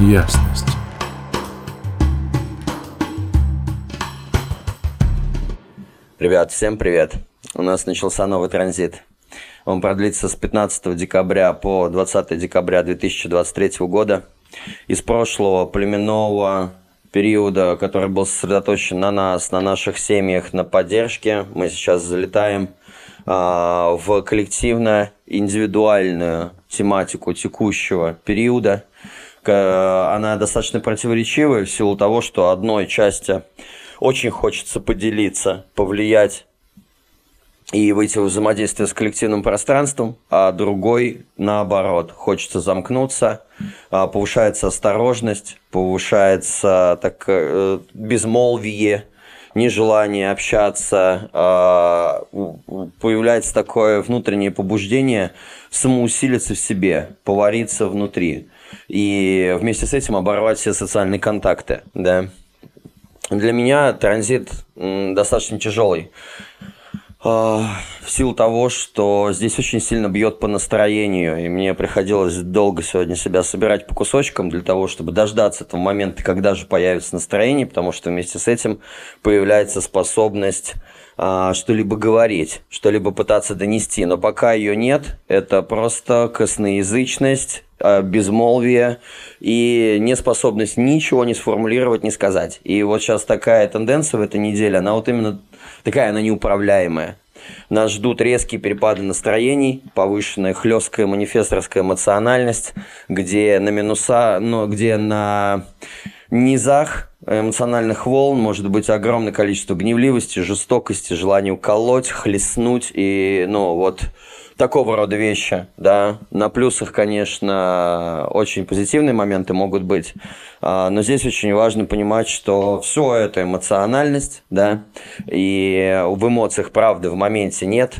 ясность. Ребят, всем привет. У нас начался новый транзит. Он продлится с 15 декабря по 20 декабря 2023 года. Из прошлого племенного периода, который был сосредоточен на нас, на наших семьях, на поддержке, мы сейчас залетаем а, в коллективно-индивидуальную тематику текущего периода. Она достаточно противоречивая в силу того, что одной части очень хочется поделиться, повлиять и выйти в взаимодействие с коллективным пространством, а другой, наоборот, хочется замкнуться, а, повышается осторожность, повышается так, э, безмолвие, нежелание общаться, а, появляется такое внутреннее побуждение самоусилиться в себе, повариться внутри и вместе с этим оборвать все социальные контакты, да. Для меня транзит достаточно тяжелый. А, в силу того, что здесь очень сильно бьет по настроению, и мне приходилось долго сегодня себя собирать по кусочкам для того, чтобы дождаться этого момента, когда же появится настроение, потому что вместе с этим появляется способность а, что-либо говорить, что-либо пытаться донести. Но пока ее нет, это просто косноязычность, безмолвие и неспособность ничего не сформулировать, не сказать. И вот сейчас такая тенденция в этой неделе, она вот именно такая, она неуправляемая. Нас ждут резкие перепады настроений, повышенная хлесткая манифесторская эмоциональность, где на минуса, ну, где на низах эмоциональных волн может быть огромное количество гневливости, жестокости, желания уколоть, хлестнуть и, ну, вот такого рода вещи, да. На плюсах, конечно, очень позитивные моменты могут быть, а, но здесь очень важно понимать, что все это эмоциональность, да, и в эмоциях правды в моменте нет,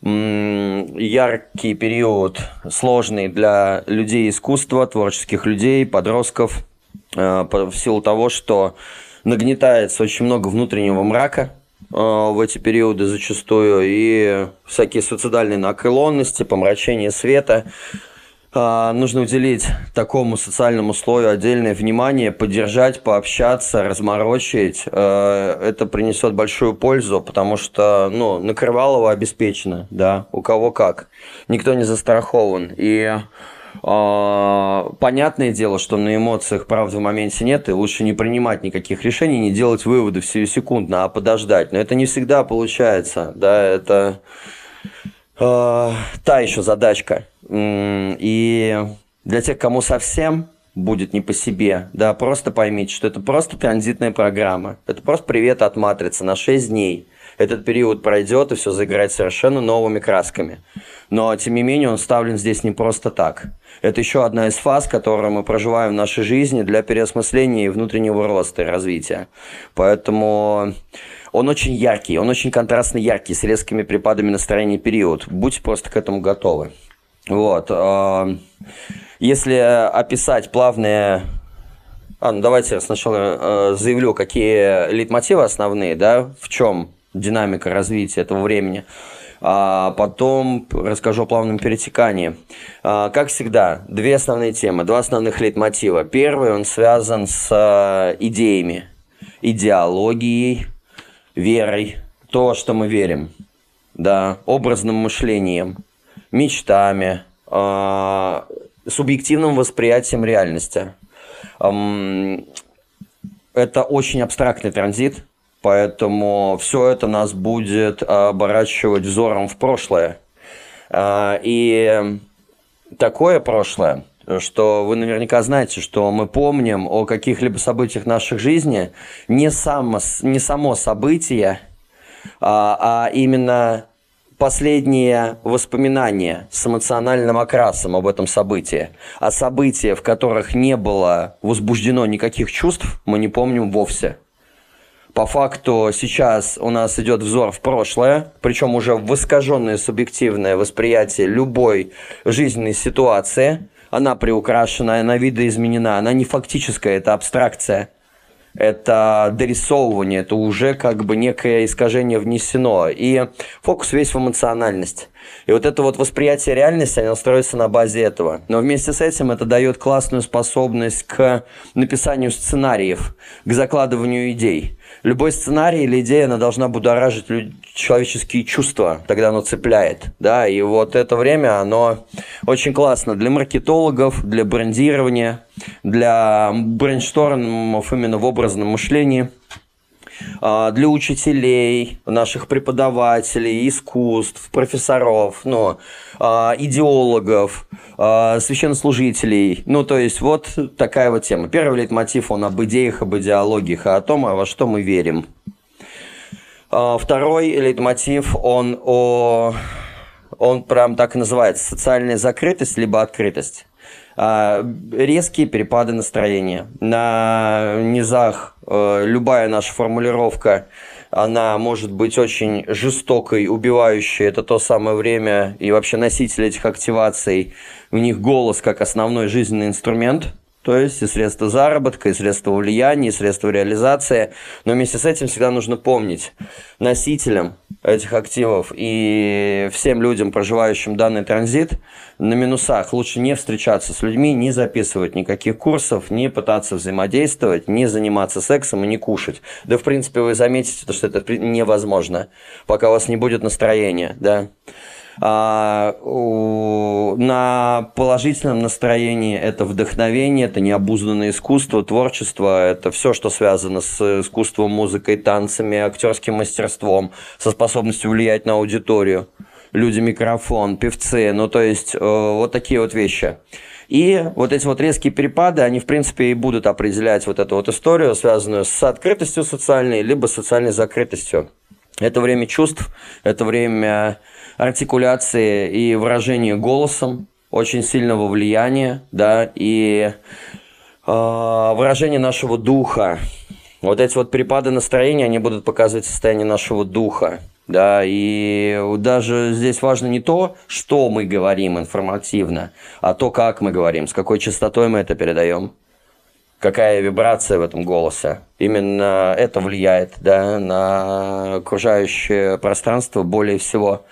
яркий период, сложный для людей искусства, творческих людей, подростков, а, в силу того, что нагнетается очень много внутреннего мрака, в эти периоды зачастую, и всякие суицидальные наклонности, помрачение света. А, нужно уделить такому социальному слою отдельное внимание, поддержать, пообщаться, разморочить. А, это принесет большую пользу, потому что ну, накрывалово обеспечено, да, у кого как. Никто не застрахован. И понятное дело, что на эмоциях правды в моменте нет, и лучше не принимать никаких решений, не делать выводы всю секундно, а подождать. Но это не всегда получается, да, это э, та еще задачка. И для тех, кому совсем будет не по себе, да, просто поймите, что это просто транзитная программа. Это просто привет от матрицы на 6 дней – этот период пройдет и все заиграет совершенно новыми красками. Но, тем не менее, он вставлен здесь не просто так. Это еще одна из фаз, которую мы проживаем в нашей жизни для переосмысления и внутреннего роста и развития. Поэтому он очень яркий, он очень контрастно яркий, с резкими припадами настроения период. Будьте просто к этому готовы. Вот. А, если описать плавные а, ну давайте сначала э, заявлю, какие лейтмотивы основные, да, в чем динамика развития этого времени. А потом расскажу о плавном перетекании. А, как всегда, две основные темы, два основных лейтмотива. Первый, он связан с а, идеями, идеологией, верой, то, что мы верим, да, образным мышлением, мечтами, а, субъективным восприятием реальности. Это очень абстрактный транзит, Поэтому все это нас будет оборачивать взором в прошлое. А, и такое прошлое, что вы наверняка знаете, что мы помним о каких-либо событиях наших жизни не само, не само событие, а, а именно последние воспоминания с эмоциональным окрасом об этом событии. А события, в которых не было возбуждено никаких чувств, мы не помним вовсе. По факту сейчас у нас идет взор в прошлое, причем уже в искаженное субъективное восприятие любой жизненной ситуации. Она приукрашена, она видоизменена, она не фактическая, это абстракция. это дорисовывание, это уже как бы некое искажение внесено. И фокус весь в эмоциональность. И вот это вот восприятие реальности, оно строится на базе этого. Но вместе с этим это дает классную способность к написанию сценариев, к закладыванию идей. Любой сценарий или идея, она должна будоражить человеческие чувства, тогда оно цепляет. Да? И вот это время, оно очень классно для маркетологов, для брендирования, для брейнштормов именно в образном мышлении – для учителей, наших преподавателей, искусств, профессоров, ну, а, идеологов, а, священнослужителей. Ну, то есть, вот такая вот тема. Первый лейтмотив, он об идеях, об идеологиях, а о том, во что мы верим. Второй лейтмотив, он о... Он прям так и называется. Социальная закрытость, либо открытость. А, резкие перепады настроения. На низах любая наша формулировка она может быть очень жестокой, убивающей. Это то самое время и вообще носитель этих активаций. У них голос как основной жизненный инструмент – то есть и средства заработка, и средства влияния, и средства реализации. Но вместе с этим всегда нужно помнить носителям этих активов и всем людям, проживающим данный транзит, на минусах лучше не встречаться с людьми, не записывать никаких курсов, не пытаться взаимодействовать, не заниматься сексом и не кушать. Да, в принципе, вы заметите, что это невозможно, пока у вас не будет настроения, да. А, на положительном настроении это вдохновение, это необузданное искусство, творчество, это все, что связано с искусством, музыкой, танцами, актерским мастерством, со способностью влиять на аудиторию. Люди микрофон, певцы, ну то есть э, вот такие вот вещи. И вот эти вот резкие перепады, они, в принципе, и будут определять вот эту вот историю, связанную с открытостью социальной, либо социальной закрытостью. Это время чувств, это время артикуляции и выражения голосом, очень сильного влияния, да, и э, выражение нашего духа. Вот эти вот перепады настроения, они будут показывать состояние нашего духа. Да, и даже здесь важно не то, что мы говорим информативно, а то, как мы говорим, с какой частотой мы это передаем, какая вибрация в этом голосе. Именно это влияет да, на окружающее пространство более всего.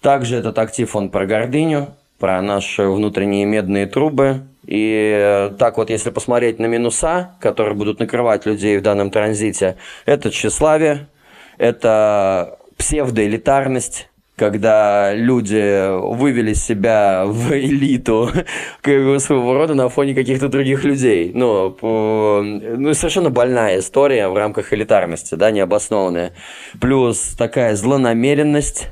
Также этот актив, он про гордыню, про наши внутренние медные трубы. И так вот, если посмотреть на минуса, которые будут накрывать людей в данном транзите, это тщеславие, это псевдоэлитарность, когда люди вывели себя в элиту своего рода на фоне каких-то других людей. Ну, по, ну, совершенно больная история в рамках элитарности, да, необоснованная. Плюс такая злонамеренность,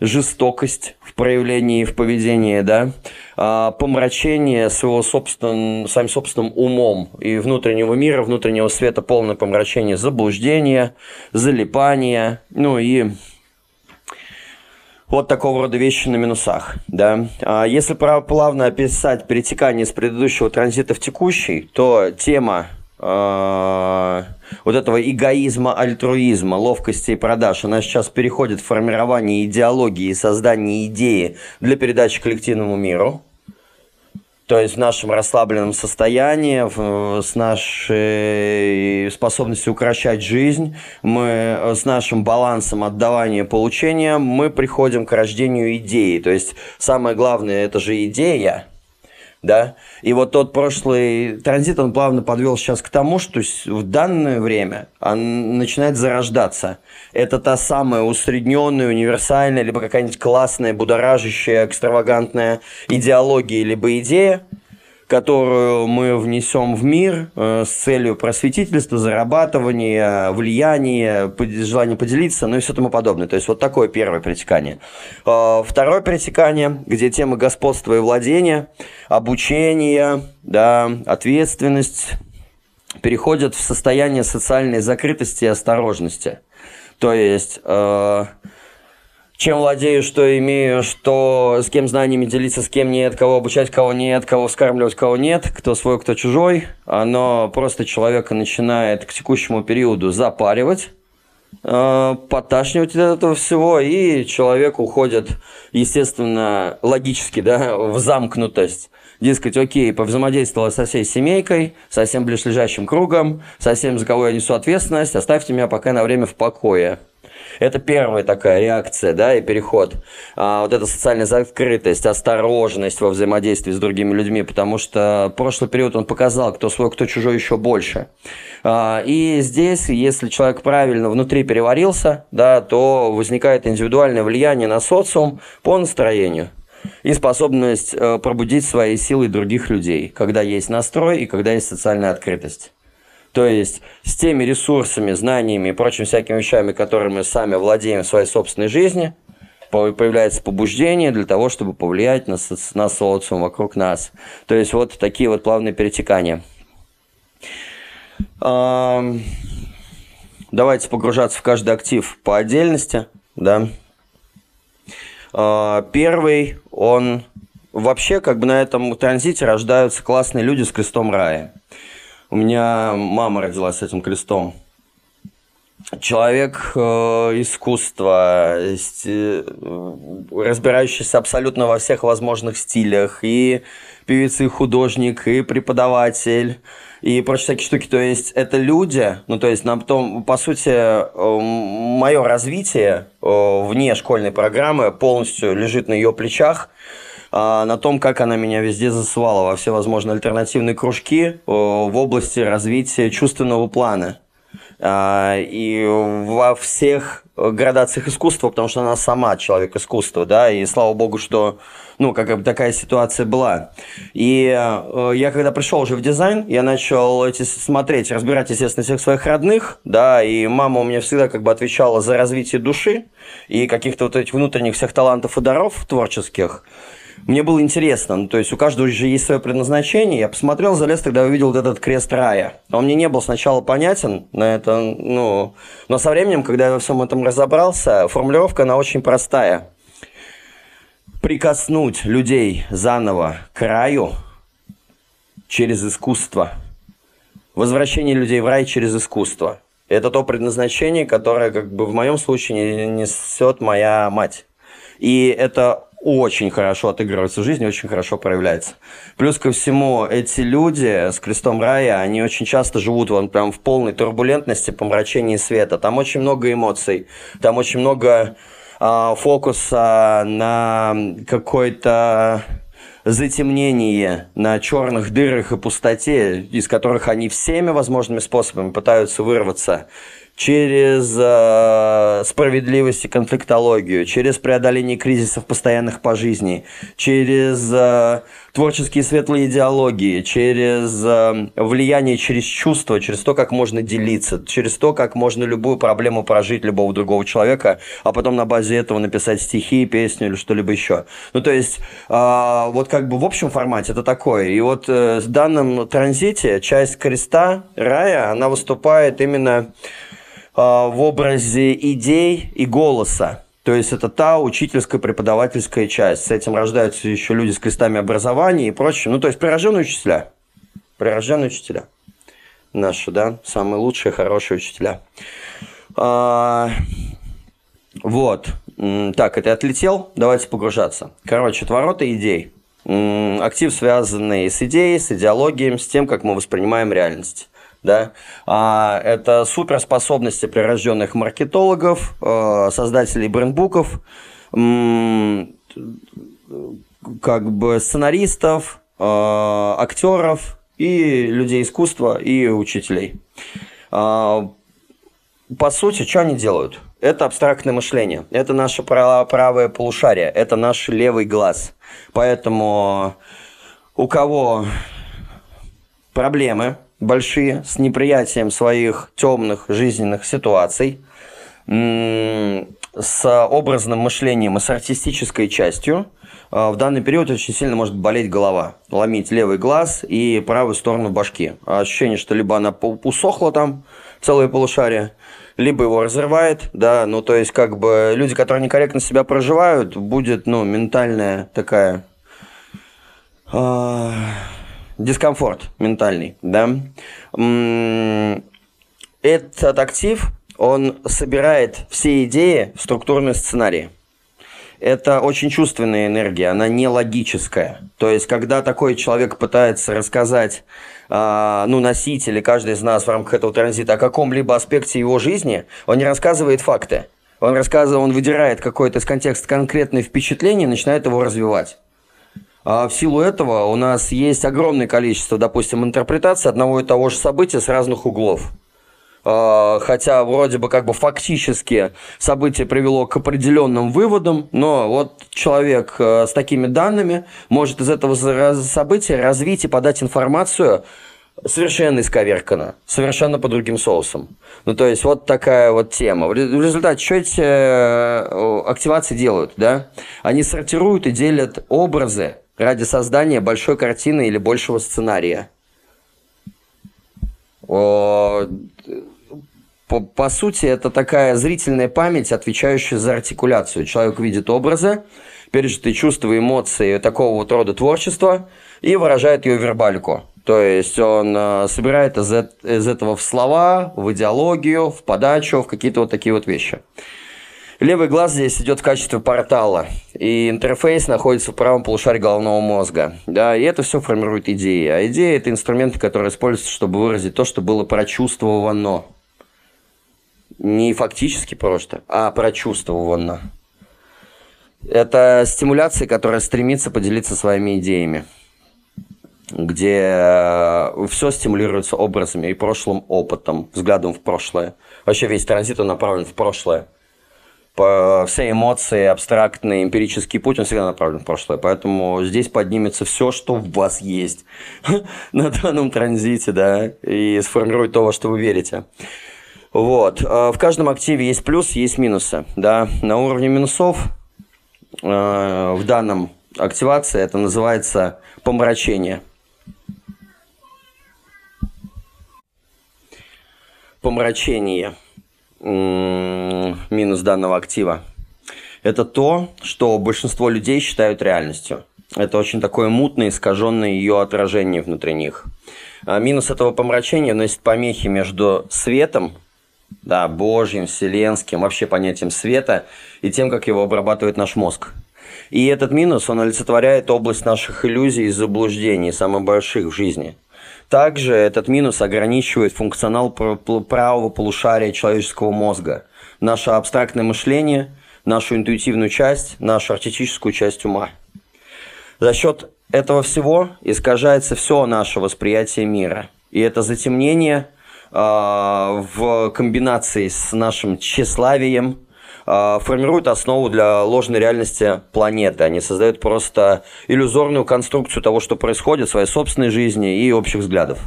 жестокость в проявлении, в поведении, да, а, помрачение своего собственным, своим собственным умом и внутреннего мира, внутреннего света, полное помрачение, заблуждение, залипание, ну и вот такого рода вещи на минусах, да. А если плавно описать перетекание с предыдущего транзита в текущий, то тема э, вот этого эгоизма, альтруизма, ловкости и продаж, она сейчас переходит в формирование идеологии и создание идеи для передачи коллективному миру. То есть в нашем расслабленном состоянии, в, с нашей способностью укращать жизнь, мы с нашим балансом отдавания и получения, мы приходим к рождению идеи. То есть самое главное это же идея, да, и вот тот прошлый транзит, он плавно подвел сейчас к тому, что в данное время он начинает зарождаться. Это та самая усредненная, универсальная, либо какая-нибудь классная, будоражащая, экстравагантная идеология, либо идея, которую мы внесем в мир э, с целью просветительства, зарабатывания, влияния, желания поделиться, ну и все тому подобное. То есть вот такое первое притекание. Э, второе притекание, где тема господства и владения, обучение, да, ответственность переходят в состояние социальной закрытости и осторожности. То есть... Чем владею, что имею, что с кем знаниями делиться, с кем нет, кого обучать, кого нет, кого вскармливать, кого нет, кто свой, кто чужой, оно просто человека начинает к текущему периоду запаривать, э, подташнивать от этого всего, и человек уходит, естественно, логически, да, в замкнутость Дескать, окей, повзаимодействовала со всей семейкой, со всем ближайшим кругом, со всем, за кого я несу ответственность, оставьте меня пока на время в покое. Это первая такая реакция, да, и переход. А, вот эта социальная закрытость, осторожность во взаимодействии с другими людьми, потому что прошлый период он показал, кто свой, кто чужой еще больше. А, и здесь, если человек правильно внутри переварился, да, то возникает индивидуальное влияние на социум по настроению и способность э, пробудить свои силы других людей, когда есть настрой и когда есть социальная открытость. То есть с теми ресурсами, знаниями и прочими всякими вещами, которыми мы сами владеем в своей собственной жизни, появляется побуждение для того, чтобы повлиять на, на социум вокруг нас. То есть вот такие вот плавные перетекания. Давайте погружаться в каждый актив по отдельности. Да. А, первый, он вообще как бы на этом транзите рождаются классные люди с крестом рая. У меня мама родилась с этим крестом. Человек э, искусства, э, разбирающийся абсолютно во всех возможных стилях, и певица, и художник, и преподаватель, и прочие всякие штуки. То есть это люди, ну то есть на том, по сути, э, мое развитие э, вне школьной программы полностью лежит на ее плечах а, на том, как она меня везде засывала во все возможные альтернативные кружки в области развития чувственного плана. А, и во всех градациях искусства, потому что она сама человек искусства, да, и слава богу, что, ну, как бы такая ситуация была. И э, я когда пришел уже в дизайн, я начал эти смотреть, разбирать, естественно, всех своих родных, да, и мама у меня всегда как бы отвечала за развитие души и каких-то вот этих внутренних всех талантов и даров творческих мне было интересно. Ну, то есть у каждого же есть свое предназначение. Я посмотрел, залез, тогда увидел вот этот крест рая. Он мне не был сначала понятен, на это, ну, но со временем, когда я во всем этом разобрался, формулировка, она очень простая. Прикоснуть людей заново к раю через искусство. Возвращение людей в рай через искусство. Это то предназначение, которое, как бы в моем случае, несет моя мать. И это очень хорошо отыгрывается в жизни, очень хорошо проявляется. Плюс ко всему, эти люди с крестом рая, они очень часто живут вон прям в полной турбулентности, помрачении света. Там очень много эмоций, там очень много э, фокуса на какой-то затемнение на черных дырах и пустоте, из которых они всеми возможными способами пытаются вырваться через э, справедливость и конфликтологию, через преодоление кризисов постоянных по жизни, через э, творческие светлые идеологии, через э, влияние через чувства, через то, как можно делиться, через то, как можно любую проблему прожить любого другого человека, а потом на базе этого написать стихи, песню или что-либо еще. Ну, то есть, э, вот как бы в общем формате это такое. И вот э, в данном транзите часть креста рая, она выступает именно в образе идей и голоса. То есть это та учительская преподавательская часть. С этим рождаются еще люди с крестами образования и прочее. Ну, то есть прирожденные учителя. Прирожденные учителя. Наши, да, самые лучшие, хорошие учителя. А, вот. Так, это отлетел. Давайте погружаться. Короче, отвороты идей. Актив, связанный с идеей, с идеологией, с тем, как мы воспринимаем реальность да, а, это суперспособности прирожденных маркетологов, э, создателей брендбуков, как бы сценаристов, э, актеров и людей искусства и учителей. А, по сути, что они делают? Это абстрактное мышление, это наше правое полушарие, это наш левый глаз. Поэтому у кого проблемы большие с неприятием своих темных жизненных ситуаций, с образным мышлением и с артистической частью, а, в данный период очень сильно может болеть голова, ломить левый глаз и правую сторону башки. Ощущение, что либо она усохла там, целое полушарие, либо его разрывает, да, ну то есть как бы люди, которые некорректно себя проживают, будет, ну, ментальная такая... Э дискомфорт ментальный, да. Этот актив, он собирает все идеи в структурные сценарии. это очень чувственная энергия, она не логическая. То есть, когда такой человек пытается рассказать, э, ну, носитель каждый из нас в рамках этого транзита о каком-либо аспекте его жизни, он не рассказывает факты. Он рассказывает, он выдирает какое-то из контекста конкретное впечатление и начинает его развивать. А в силу этого у нас есть огромное количество, допустим, интерпретаций одного и того же события с разных углов. А, хотя вроде бы как бы фактически событие привело к определенным выводам, но вот человек э, с такими данными может из этого события развить и подать информацию совершенно исковерканно, совершенно по другим соусам. Ну, то есть, вот такая вот тема. В результате, что эти э, активации делают, да? Они сортируют и делят образы ради создания большой картины или большего сценария по, по сути, это такая зрительная память, отвечающая за артикуляцию. Человек видит образы, пережитые чувства, эмоции такого вот рода творчества и выражает ее вербалику. То есть он э, собирает из, из этого в слова, в идеологию, в подачу, в какие-то вот такие вот вещи. Левый глаз здесь идет в качестве портала, и интерфейс находится в правом полушарии головного мозга. Да, и это все формирует идеи. А идеи – это инструменты, которые используются, чтобы выразить то, что было прочувствовано не фактически просто, а прочувствованно. Это стимуляция, которая стремится поделиться своими идеями, где э, все стимулируется образами и прошлым опытом, взглядом в прошлое. Вообще весь транзит он направлен в прошлое. Все эмоции, абстрактный, эмпирический путь, он всегда направлен в прошлое. Поэтому здесь поднимется все, что в вас есть на данном транзите, да, и сформирует то, во что вы верите. Вот. А в каждом активе есть плюс, есть минусы. Да? На уровне минусов э, в данном активации это называется помрачение. Помрачение минус данного актива. Это то, что большинство людей считают реальностью. Это очень такое мутное, искаженное ее отражение внутри них. А минус этого помрачения носит помехи между светом да, Божьим, вселенским, вообще понятием света и тем, как его обрабатывает наш мозг. И этот минус, он олицетворяет область наших иллюзий и заблуждений, самых больших в жизни. Также этот минус ограничивает функционал правого полушария человеческого мозга, наше абстрактное мышление, нашу интуитивную часть, нашу артистическую часть ума. За счет этого всего искажается все наше восприятие мира. И это затемнение – а, в комбинации с нашим тщеславием формируют основу для ложной реальности планеты. Они создают просто иллюзорную конструкцию того, что происходит в своей собственной жизни и общих взглядов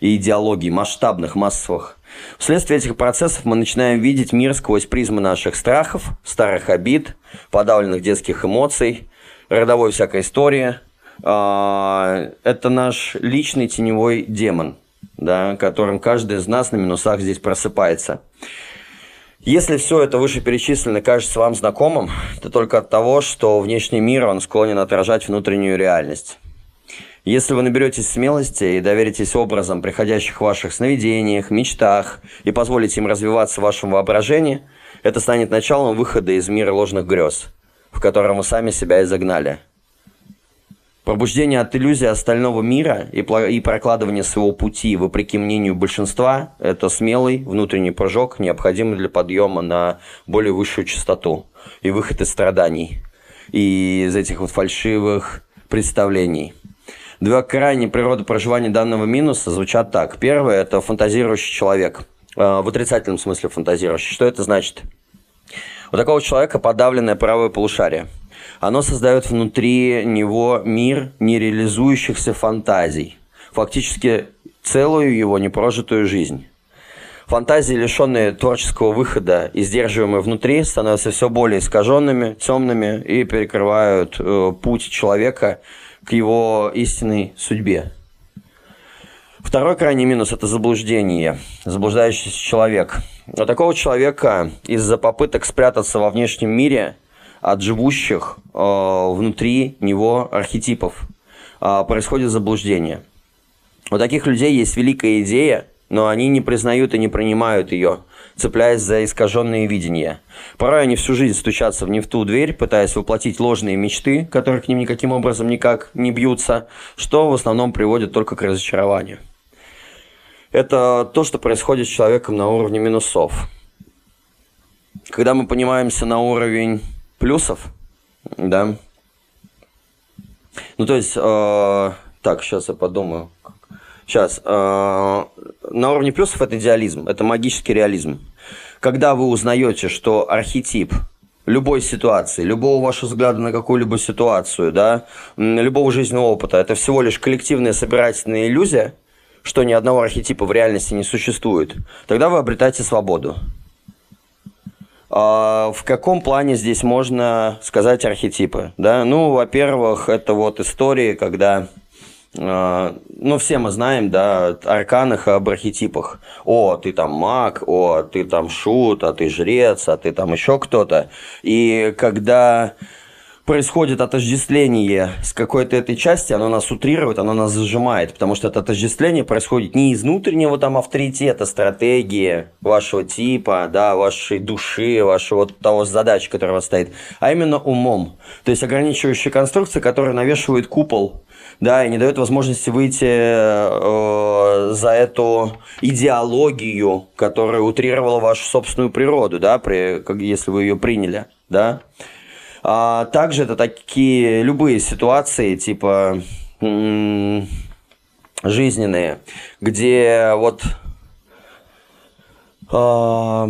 и идеологий, масштабных, массовых. Вследствие этих процессов мы начинаем видеть мир сквозь призмы наших страхов, старых обид, подавленных детских эмоций, родовой всякой истории. А, это наш личный теневой демон – да, которым каждый из нас на минусах здесь просыпается. Если все это вышеперечисленное кажется вам знакомым, то только от того, что внешний мир, он склонен отражать внутреннюю реальность. Если вы наберетесь смелости и доверитесь образам, приходящих в ваших сновидениях, мечтах, и позволите им развиваться в вашем воображении, это станет началом выхода из мира ложных грез, в котором вы сами себя изогнали – Пробуждение от иллюзии остального мира и, и прокладывание своего пути, вопреки мнению большинства, это смелый внутренний прыжок, необходимый для подъема на более высшую частоту и выход из страданий и из этих вот фальшивых представлений. Две крайние природы проживания данного минуса звучат так. Первое – это фантазирующий человек. Э, в отрицательном смысле фантазирующий. Что это значит? У такого человека подавленное правое полушарие – оно создает внутри него мир нереализующихся фантазий, фактически целую его непрожитую жизнь. Фантазии, лишенные творческого выхода и сдерживаемые внутри, становятся все более искаженными, темными и перекрывают э, путь человека к его истинной судьбе. Второй крайний минус – это заблуждение, заблуждающийся человек. У такого человека из-за попыток спрятаться во внешнем мире – от живущих э, внутри него архетипов. Э, происходит заблуждение. У таких людей есть великая идея, но они не признают и не принимают ее, цепляясь за искаженные видения. Порой они всю жизнь стучатся в не в ту дверь, пытаясь воплотить ложные мечты, которые к ним никаким образом никак не бьются, что в основном приводит только к разочарованию. Это то, что происходит с человеком на уровне минусов. Когда мы поднимаемся на уровень плюсов, да, ну то есть, э, так, сейчас я подумаю, Сейчас. Э, на уровне плюсов это идеализм, это магический реализм. Когда вы узнаете, что архетип любой ситуации, любого вашего взгляда на какую-либо ситуацию, да, любого жизненного опыта, это всего лишь коллективная собирательная иллюзия, что ни одного архетипа в реальности не существует, тогда вы обретаете свободу. А в каком плане здесь можно сказать архетипы? Да? Ну, во-первых, это вот истории, когда а, ну, все мы знаем, да, арканах об архетипах. О, ты там маг, о, ты там шут, а ты жрец, а ты там еще кто-то. И когда происходит отождествление с какой-то этой части, оно нас утрирует, оно нас зажимает, потому что это отождествление происходит не из внутреннего там авторитета, стратегии вашего типа, да, вашей души, вашего того задачи, которая вас стоит, а именно умом. То есть ограничивающая конструкция, которая навешивает купол да, и не дает возможности выйти э, за эту идеологию, которая утрировала вашу собственную природу, да, при, как, если вы ее приняли, да. А также это такие любые ситуации, типа жизненные, где вот э,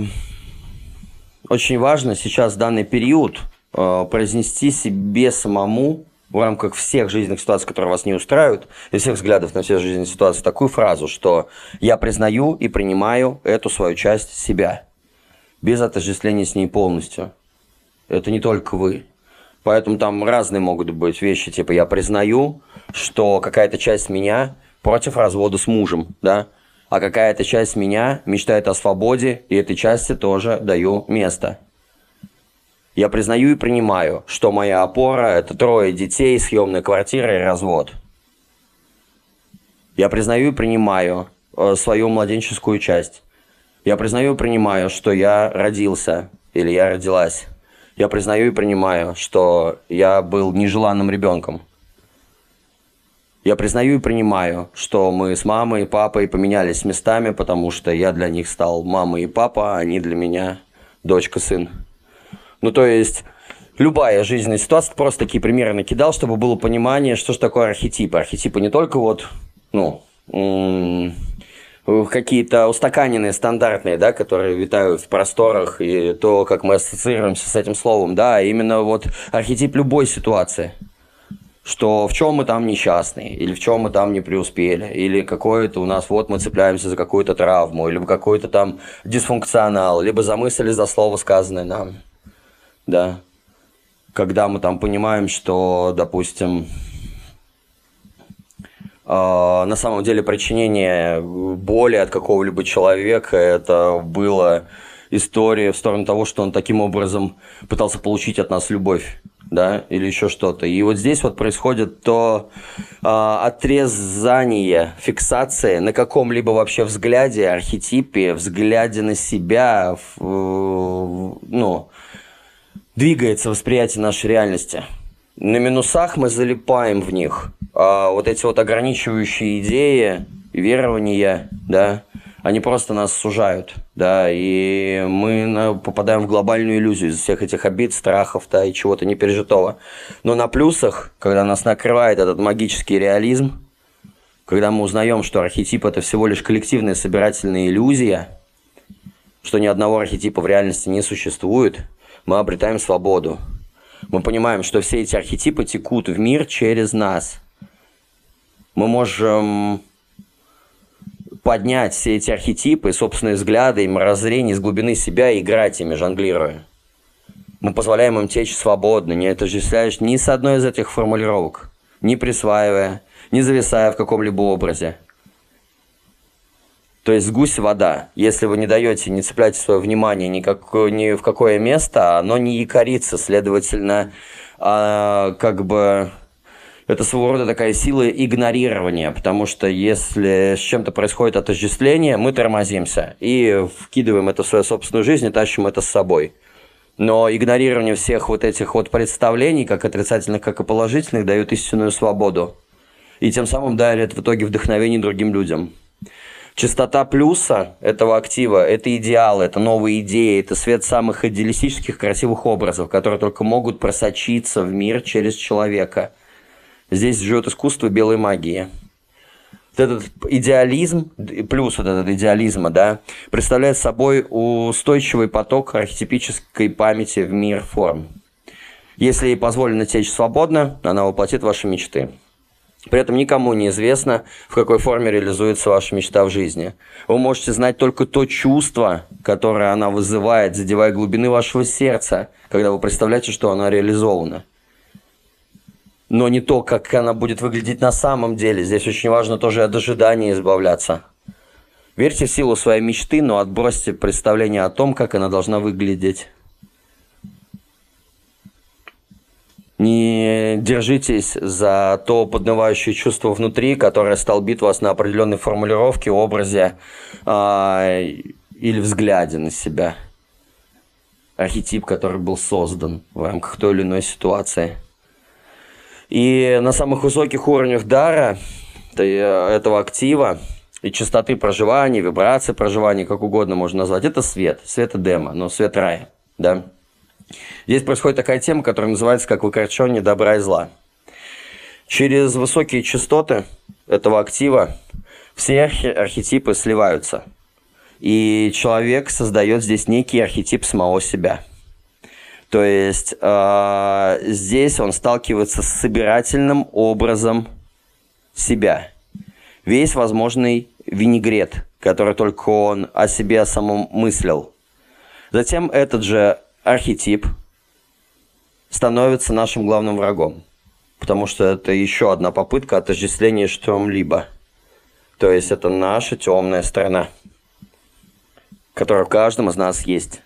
очень важно сейчас данный период э, произнести себе самому в рамках всех жизненных ситуаций, которые вас не устраивают, и всех взглядов на все жизненные ситуации, такую фразу, что я признаю и принимаю эту свою часть себя, без отождествления с ней полностью. Это не только вы. Поэтому там разные могут быть вещи, типа я признаю, что какая-то часть меня против развода с мужем, да, а какая-то часть меня мечтает о свободе, и этой части тоже даю место. Я признаю и принимаю, что моя опора – это трое детей, съемная квартира и развод. Я признаю и принимаю э, свою младенческую часть. Я признаю и принимаю, что я родился или я родилась. Я признаю и принимаю, что я был нежеланным ребенком. Я признаю и принимаю, что мы с мамой и папой поменялись местами, потому что я для них стал мамой и папа, а они для меня дочка-сын. Ну, то есть, любая жизненная ситуация, просто такие примеры накидал, чтобы было понимание, что же такое архетипы. Архетипы не только вот, ну, какие-то устаканенные, стандартные, да, которые витают в просторах, и то, как мы ассоциируемся с этим словом, да, именно вот архетип любой ситуации. Что в чем мы там несчастные, или в чем мы там не преуспели, или какое-то у нас, вот мы цепляемся за какую-то травму, или какой-то там дисфункционал, либо за мысль, за слово, сказанное нам. Да, когда мы там понимаем, что, допустим, на самом деле причинение боли от какого-либо человека это было история в сторону того, что он таким образом пытался получить от нас любовь да, или еще что-то. И вот здесь вот происходит то э, отрезание, фиксация на каком-либо вообще взгляде, архетипе, взгляде на себя, в, в, ну, двигается восприятие нашей реальности. На минусах мы залипаем в них. А вот эти вот ограничивающие идеи, верования, да, они просто нас сужают, да, и мы попадаем в глобальную иллюзию из всех этих обид, страхов, да, и чего-то непережитого. Но на плюсах, когда нас накрывает этот магический реализм, когда мы узнаем, что архетип – это всего лишь коллективная собирательная иллюзия, что ни одного архетипа в реальности не существует – мы обретаем свободу. Мы понимаем, что все эти архетипы текут в мир через нас. Мы можем поднять все эти архетипы, собственные взгляды и мирозрение из глубины себя и играть ими, жонглируя. Мы позволяем им течь свободно, не отождествляешь ни с одной из этих формулировок, не присваивая, не зависая в каком-либо образе. То есть гусь вода. Если вы не даете, не цепляете свое внимание ни, как, ни в какое место, оно не якорится, следовательно, а, как бы это своего рода такая сила игнорирования, потому что если с чем-то происходит отождествление, мы тормозимся и вкидываем это в свою собственную жизнь и тащим это с собой. Но игнорирование всех вот этих вот представлений, как отрицательных, как и положительных, дает истинную свободу. И тем самым дарит в итоге вдохновение другим людям. Частота плюса этого актива – это идеалы, это новые идеи, это свет самых идеалистических красивых образов, которые только могут просочиться в мир через человека. Здесь живет искусство белой магии. Вот этот идеализм, плюс вот этот идеализма, да, представляет собой устойчивый поток архетипической памяти в мир форм. Если ей позволено течь свободно, она воплотит ваши мечты. При этом никому не известно, в какой форме реализуется ваша мечта в жизни. Вы можете знать только то чувство, которое она вызывает, задевая глубины вашего сердца, когда вы представляете, что она реализована. Но не то, как она будет выглядеть на самом деле. Здесь очень важно тоже от ожидания избавляться. Верьте в силу своей мечты, но отбросьте представление о том, как она должна выглядеть. Не держитесь за то поднывающее чувство внутри, которое столбит вас на определенной формулировке, образе э, или взгляде на себя. Архетип, который был создан в рамках той или иной ситуации. И на самых высоких уровнях дара э, этого актива и частоты проживания, вибрации проживания, как угодно можно назвать, это свет, свет Эдема, но свет рая, да. Здесь происходит такая тема, которая называется как выкорчевание добра и зла. Через высокие частоты этого актива все архетипы сливаются. И человек создает здесь некий архетип самого себя. То есть э, здесь он сталкивается с собирательным образом себя. Весь возможный винегрет, который только он о себе самом мыслил. Затем этот же архетип становится нашим главным врагом, потому что это еще одна попытка отождествления с чем-либо. То есть это наша темная сторона, которая в каждом из нас есть.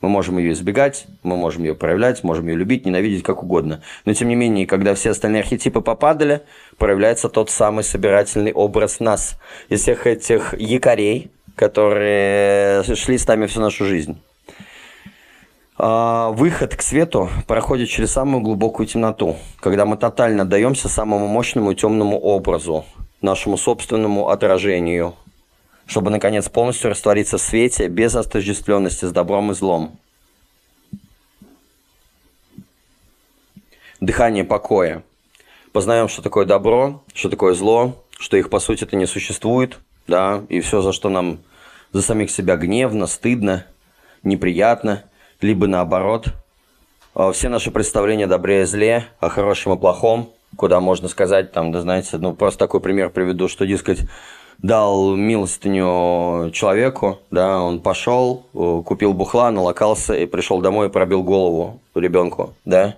Мы можем ее избегать, мы можем ее проявлять, можем ее любить, ненавидеть, как угодно. Но тем не менее, когда все остальные архетипы попадали, проявляется тот самый собирательный образ нас. Из всех этих якорей, которые шли с нами всю нашу жизнь. А, выход к свету проходит через самую глубокую темноту, когда мы тотально отдаемся самому мощному темному образу, нашему собственному отражению, чтобы, наконец, полностью раствориться в свете без отождествленности с добром и злом. Дыхание покоя. Познаем, что такое добро, что такое зло, что их, по сути, это не существует, да, и все, за что нам за самих себя гневно, стыдно, неприятно – либо наоборот. А, все наши представления о добре и зле, о хорошем и плохом, куда можно сказать, там, да знаете, ну просто такой пример приведу, что, дескать, дал милостыню человеку, да, он пошел, э, купил бухла, налокался и пришел домой и пробил голову ребенку, да,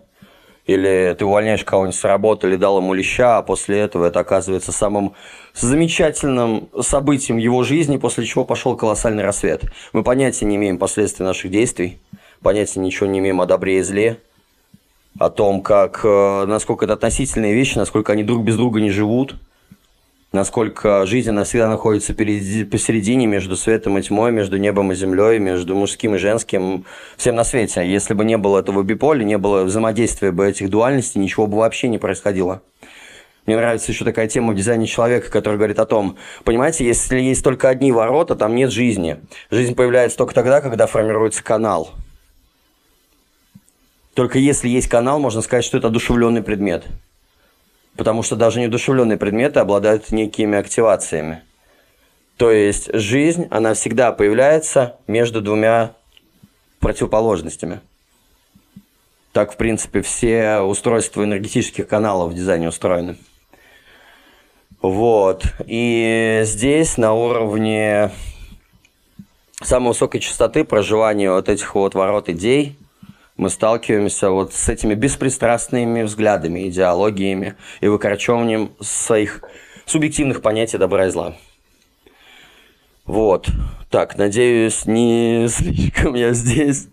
или ты увольняешь кого-нибудь с работы или дал ему леща, а после этого это оказывается самым замечательным событием его жизни, после чего пошел колоссальный рассвет. Мы понятия не имеем последствий наших действий, понятия ничего не имеем о добре и зле, о том, как, э, насколько это относительные вещи, насколько они друг без друга не живут, насколько жизнь, она всегда находится посередине между светом и тьмой, между небом и землей, между мужским и женским, всем на свете. Если бы не было этого биполя, не было взаимодействия бы этих дуальностей, ничего бы вообще не происходило. Мне нравится еще такая тема в дизайне человека, который говорит о том, понимаете, если есть только одни ворота, там нет жизни. Жизнь появляется только тогда, когда формируется канал – только если есть канал, можно сказать, что это одушевленный предмет. Потому что даже неодушевленные предметы обладают некими активациями. То есть жизнь, она всегда появляется между двумя противоположностями. Так, в принципе, все устройства энергетических каналов в дизайне устроены. Вот. И здесь на уровне самой высокой частоты проживания вот этих вот ворот идей – мы сталкиваемся вот с этими беспристрастными взглядами, идеологиями и выкорчевыванием своих субъективных понятий добра и зла. Вот. Так, надеюсь, не слишком я здесь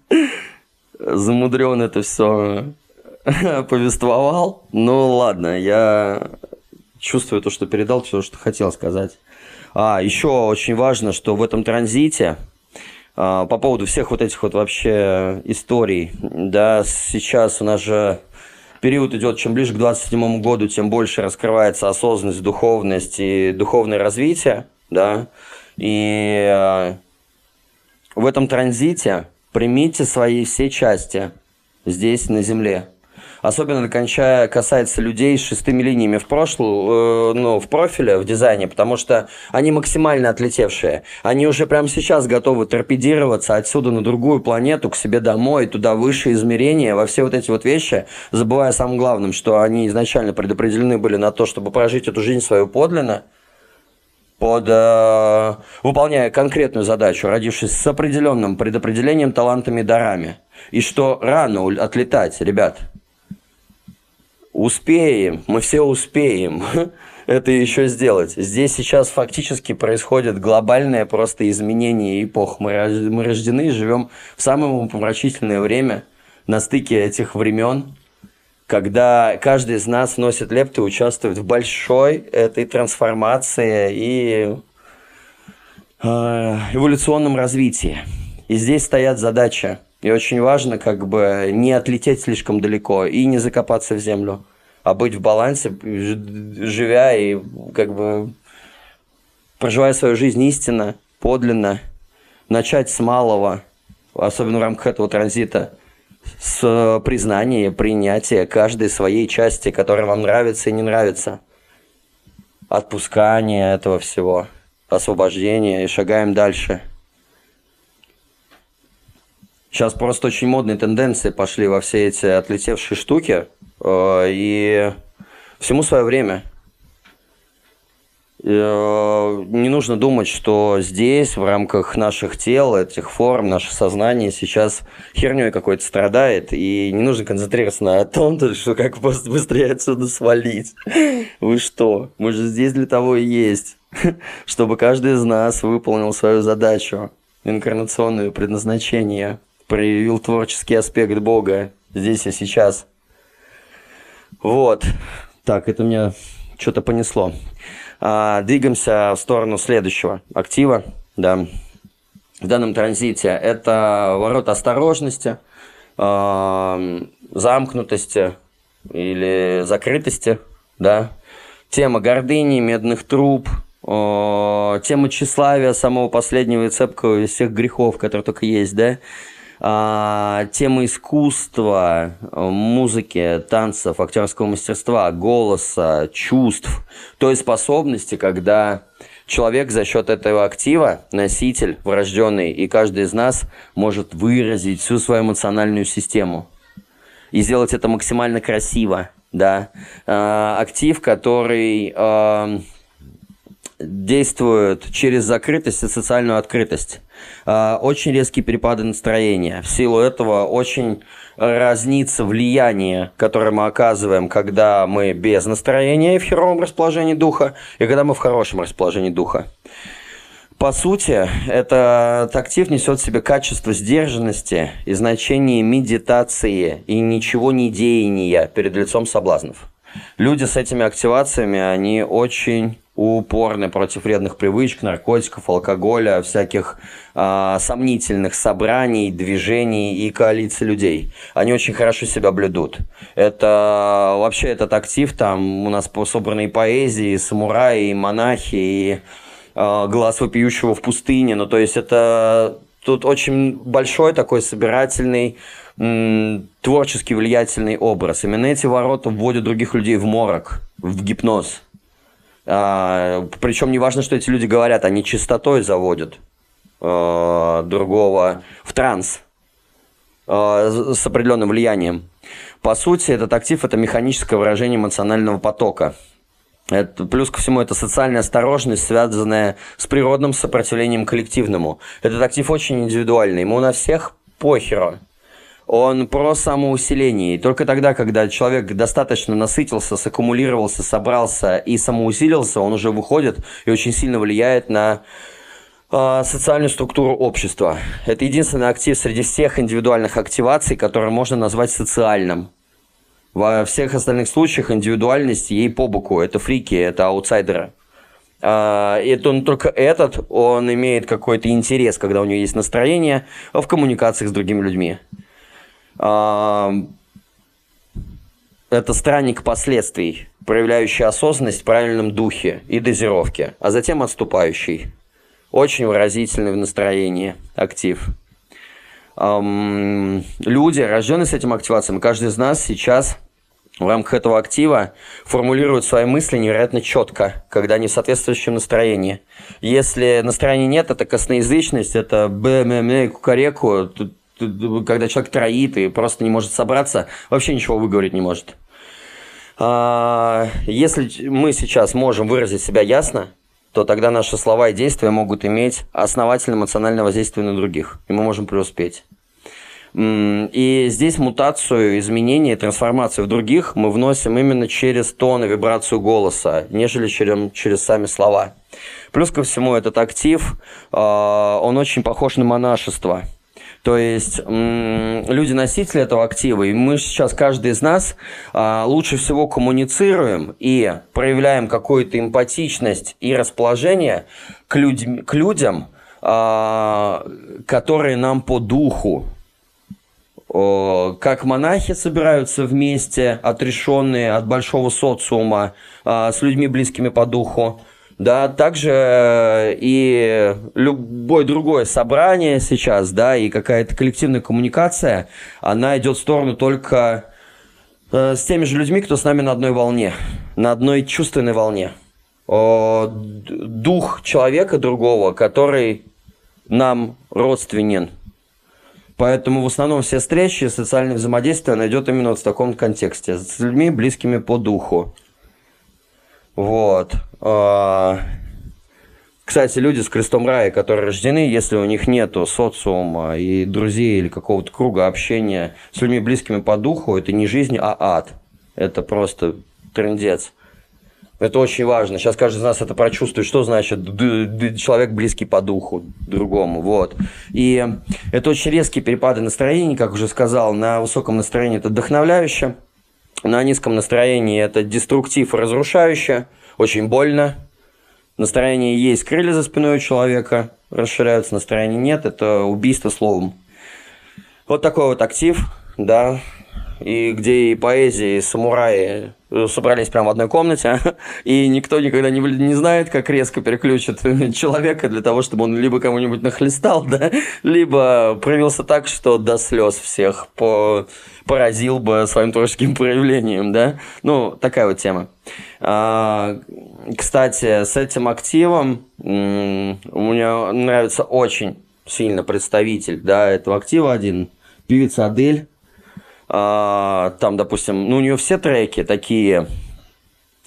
замудрен это все повествовал. Ну ладно, я чувствую то, что передал все, что хотел сказать. А, еще очень важно, что в этом транзите по поводу всех вот этих вот вообще историй, да, сейчас у нас же период идет, чем ближе к 27 году, тем больше раскрывается осознанность, духовность и духовное развитие, да, и а, в этом транзите примите свои все части здесь, на Земле. Особенно кончая, касается людей с шестыми линиями в прошлую, э, ну, в профиле, в дизайне, потому что они максимально отлетевшие. Они уже прямо сейчас готовы торпедироваться отсюда на другую планету, к себе домой, туда выше измерения, во все вот эти вот вещи, забывая о самом главном, что они изначально предопределены были на то, чтобы прожить эту жизнь свою подлинно, под, э, выполняя конкретную задачу, родившись с определенным предопределением, талантами, дарами. И что рано отлетать, ребят – Успеем, мы все успеем это еще сделать. Здесь сейчас фактически происходит глобальное просто изменение эпох. Мы, рождены и живем в самое помрачительное время на стыке этих времен, когда каждый из нас носит лепту и участвует в большой этой трансформации и э, эволюционном развитии. И здесь стоят задачи – и очень важно как бы не отлететь слишком далеко и не закопаться в землю, а быть в балансе, живя и как бы проживая свою жизнь истинно, подлинно, начать с малого, особенно в рамках этого транзита, с признания, принятия каждой своей части, которая вам нравится и не нравится. Отпускания этого всего, освобождения и шагаем дальше – Сейчас просто очень модные тенденции пошли во все эти отлетевшие штуки. Э, и всему свое время. Э, не нужно думать, что здесь, в рамках наших тел, этих форм, наше сознание сейчас херней какой-то страдает, и не нужно концентрироваться на том, что как быстрее отсюда свалить. Вы что? Мы же здесь для того и есть, чтобы каждый из нас выполнил свою задачу, инкарнационное предназначение проявил творческий аспект Бога здесь и сейчас. Вот. Так, это меня что-то понесло. А, двигаемся в сторону следующего актива. Да. В данном транзите это ворот осторожности, э, замкнутости или закрытости, да. Тема гордыни, медных труб, э, тема тщеславия, самого последнего и цепкого из всех грехов, которые только есть, да а, темы искусства, музыки, танцев, актерского мастерства, голоса, чувств, той способности, когда человек за счет этого актива, носитель врожденный, и каждый из нас может выразить всю свою эмоциональную систему и сделать это максимально красиво, да. А, актив, который а, действует через закрытость и социальную открытость. А, очень резкие перепады настроения. В силу этого очень разнится влияние, которое мы оказываем, когда мы без настроения и в херовом расположении духа, и когда мы в хорошем расположении духа. По сути, этот актив несет в себе качество сдержанности и значение медитации и ничего не деяния перед лицом соблазнов. Люди с этими активациями, они очень упорны против вредных привычек, наркотиков, алкоголя, всяких э, сомнительных собраний, движений и коалиций людей. Они очень хорошо себя блюдут. Это вообще этот актив, там у нас собраны и поэзии, и самураи, и монахи, и э, глаз вопиющего в пустыне. Ну, то есть это тут очень большой такой собирательный творчески влиятельный образ. Именно эти ворота вводят других людей в морок, в гипноз. А, причем не важно, что эти люди говорят, они чистотой заводят а, другого в транс а, с определенным влиянием. По сути, этот актив – это механическое выражение эмоционального потока. Это, плюс ко всему, это социальная осторожность, связанная с природным сопротивлением коллективному. Этот актив очень индивидуальный, ему на всех похеру он про самоусиление. И только тогда, когда человек достаточно насытился, саккумулировался, собрался и самоусилился, он уже выходит и очень сильно влияет на э, социальную структуру общества. Это единственный актив среди всех индивидуальных активаций, который можно назвать социальным. Во всех остальных случаях индивидуальность ей по боку. Это фрики, это аутсайдеры. А, это он только этот, он имеет какой-то интерес, когда у него есть настроение в коммуникациях с другими людьми. Это странник последствий, проявляющий осознанность в правильном духе и дозировке, а затем отступающий. Очень выразительный в настроении актив. Люди, рожденные с этим активацией, каждый из нас сейчас в рамках этого актива формулируют свои мысли невероятно четко, когда они в соответствующем настроении. Если настроения нет, это косноязычность, это б кукареку, когда человек троит и просто не может собраться, вообще ничего выговорить не может. А, если мы сейчас можем выразить себя ясно, то тогда наши слова и действия могут иметь основательное эмоциональное воздействие на других, и мы можем преуспеть. И здесь мутацию, изменение, трансформацию в других мы вносим именно через тон и вибрацию голоса, нежели через, через сами слова. Плюс ко всему этот актив, а, он очень похож на монашество. То есть люди-носители этого актива, и мы сейчас, каждый из нас, а, лучше всего коммуницируем и проявляем какую-то эмпатичность и расположение к, людь- к людям, а, которые нам по духу как монахи собираются вместе, отрешенные от большого социума, а, с людьми близкими по духу. Да, также и любое другое собрание сейчас, да, и какая-то коллективная коммуникация, она идет в сторону только э, с теми же людьми, кто с нами на одной волне, на одной чувственной волне. Дух человека другого, который нам родственен – Поэтому в основном все встречи, социальное взаимодействие найдет именно в таком контексте, с людьми, близкими по духу. Вот. А, кстати, люди с крестом рая, которые рождены, если у них нету социума и друзей или какого-то круга общения с людьми близкими по духу, это не жизнь, а ад. Это просто трендец. Это очень важно. Сейчас каждый из нас это прочувствует, что значит человек близкий по духу другому. Вот. И это очень резкие перепады настроения, как уже сказал. На высоком настроении это вдохновляюще, на низком настроении это деструктив и разрушающе, очень больно. Настроение есть, крылья за спиной у человека расширяются, настроения нет, это убийство словом. Вот такой вот актив, да, и где и поэзия, и самураи собрались прямо в одной комнате, и никто никогда не, не знает, как резко переключит человека для того, чтобы он либо кому-нибудь нахлестал, да, либо проявился так, что до слез всех по поразил бы своим творческим проявлением, да. Ну, такая вот тема. А, кстати, с этим активом у меня нравится очень сильно представитель, да, этого актива один, певица Адель, а, там, допустим, ну, у нее все треки такие.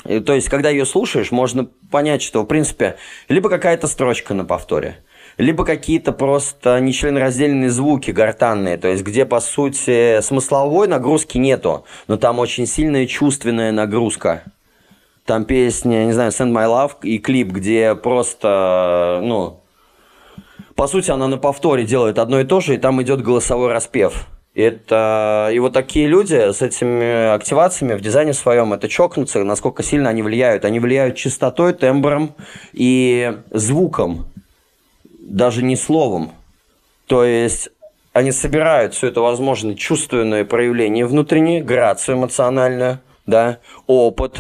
То есть, когда ее слушаешь, можно понять, что, в принципе, либо какая-то строчка на повторе, либо какие-то просто нечленораздельные звуки гортанные, то есть где, по сути, смысловой нагрузки нету, но там очень сильная чувственная нагрузка. Там песня, не знаю, Send My Love и клип, где просто, ну, по сути, она на повторе делает одно и то же, и там идет голосовой распев. Это и вот такие люди с этими активациями в дизайне своем это чокнутся, насколько сильно они влияют. Они влияют частотой, тембром и звуком, даже не словом. То есть они собирают все это возможное чувственное проявление внутреннее, грацию эмоциональную, да, опыт,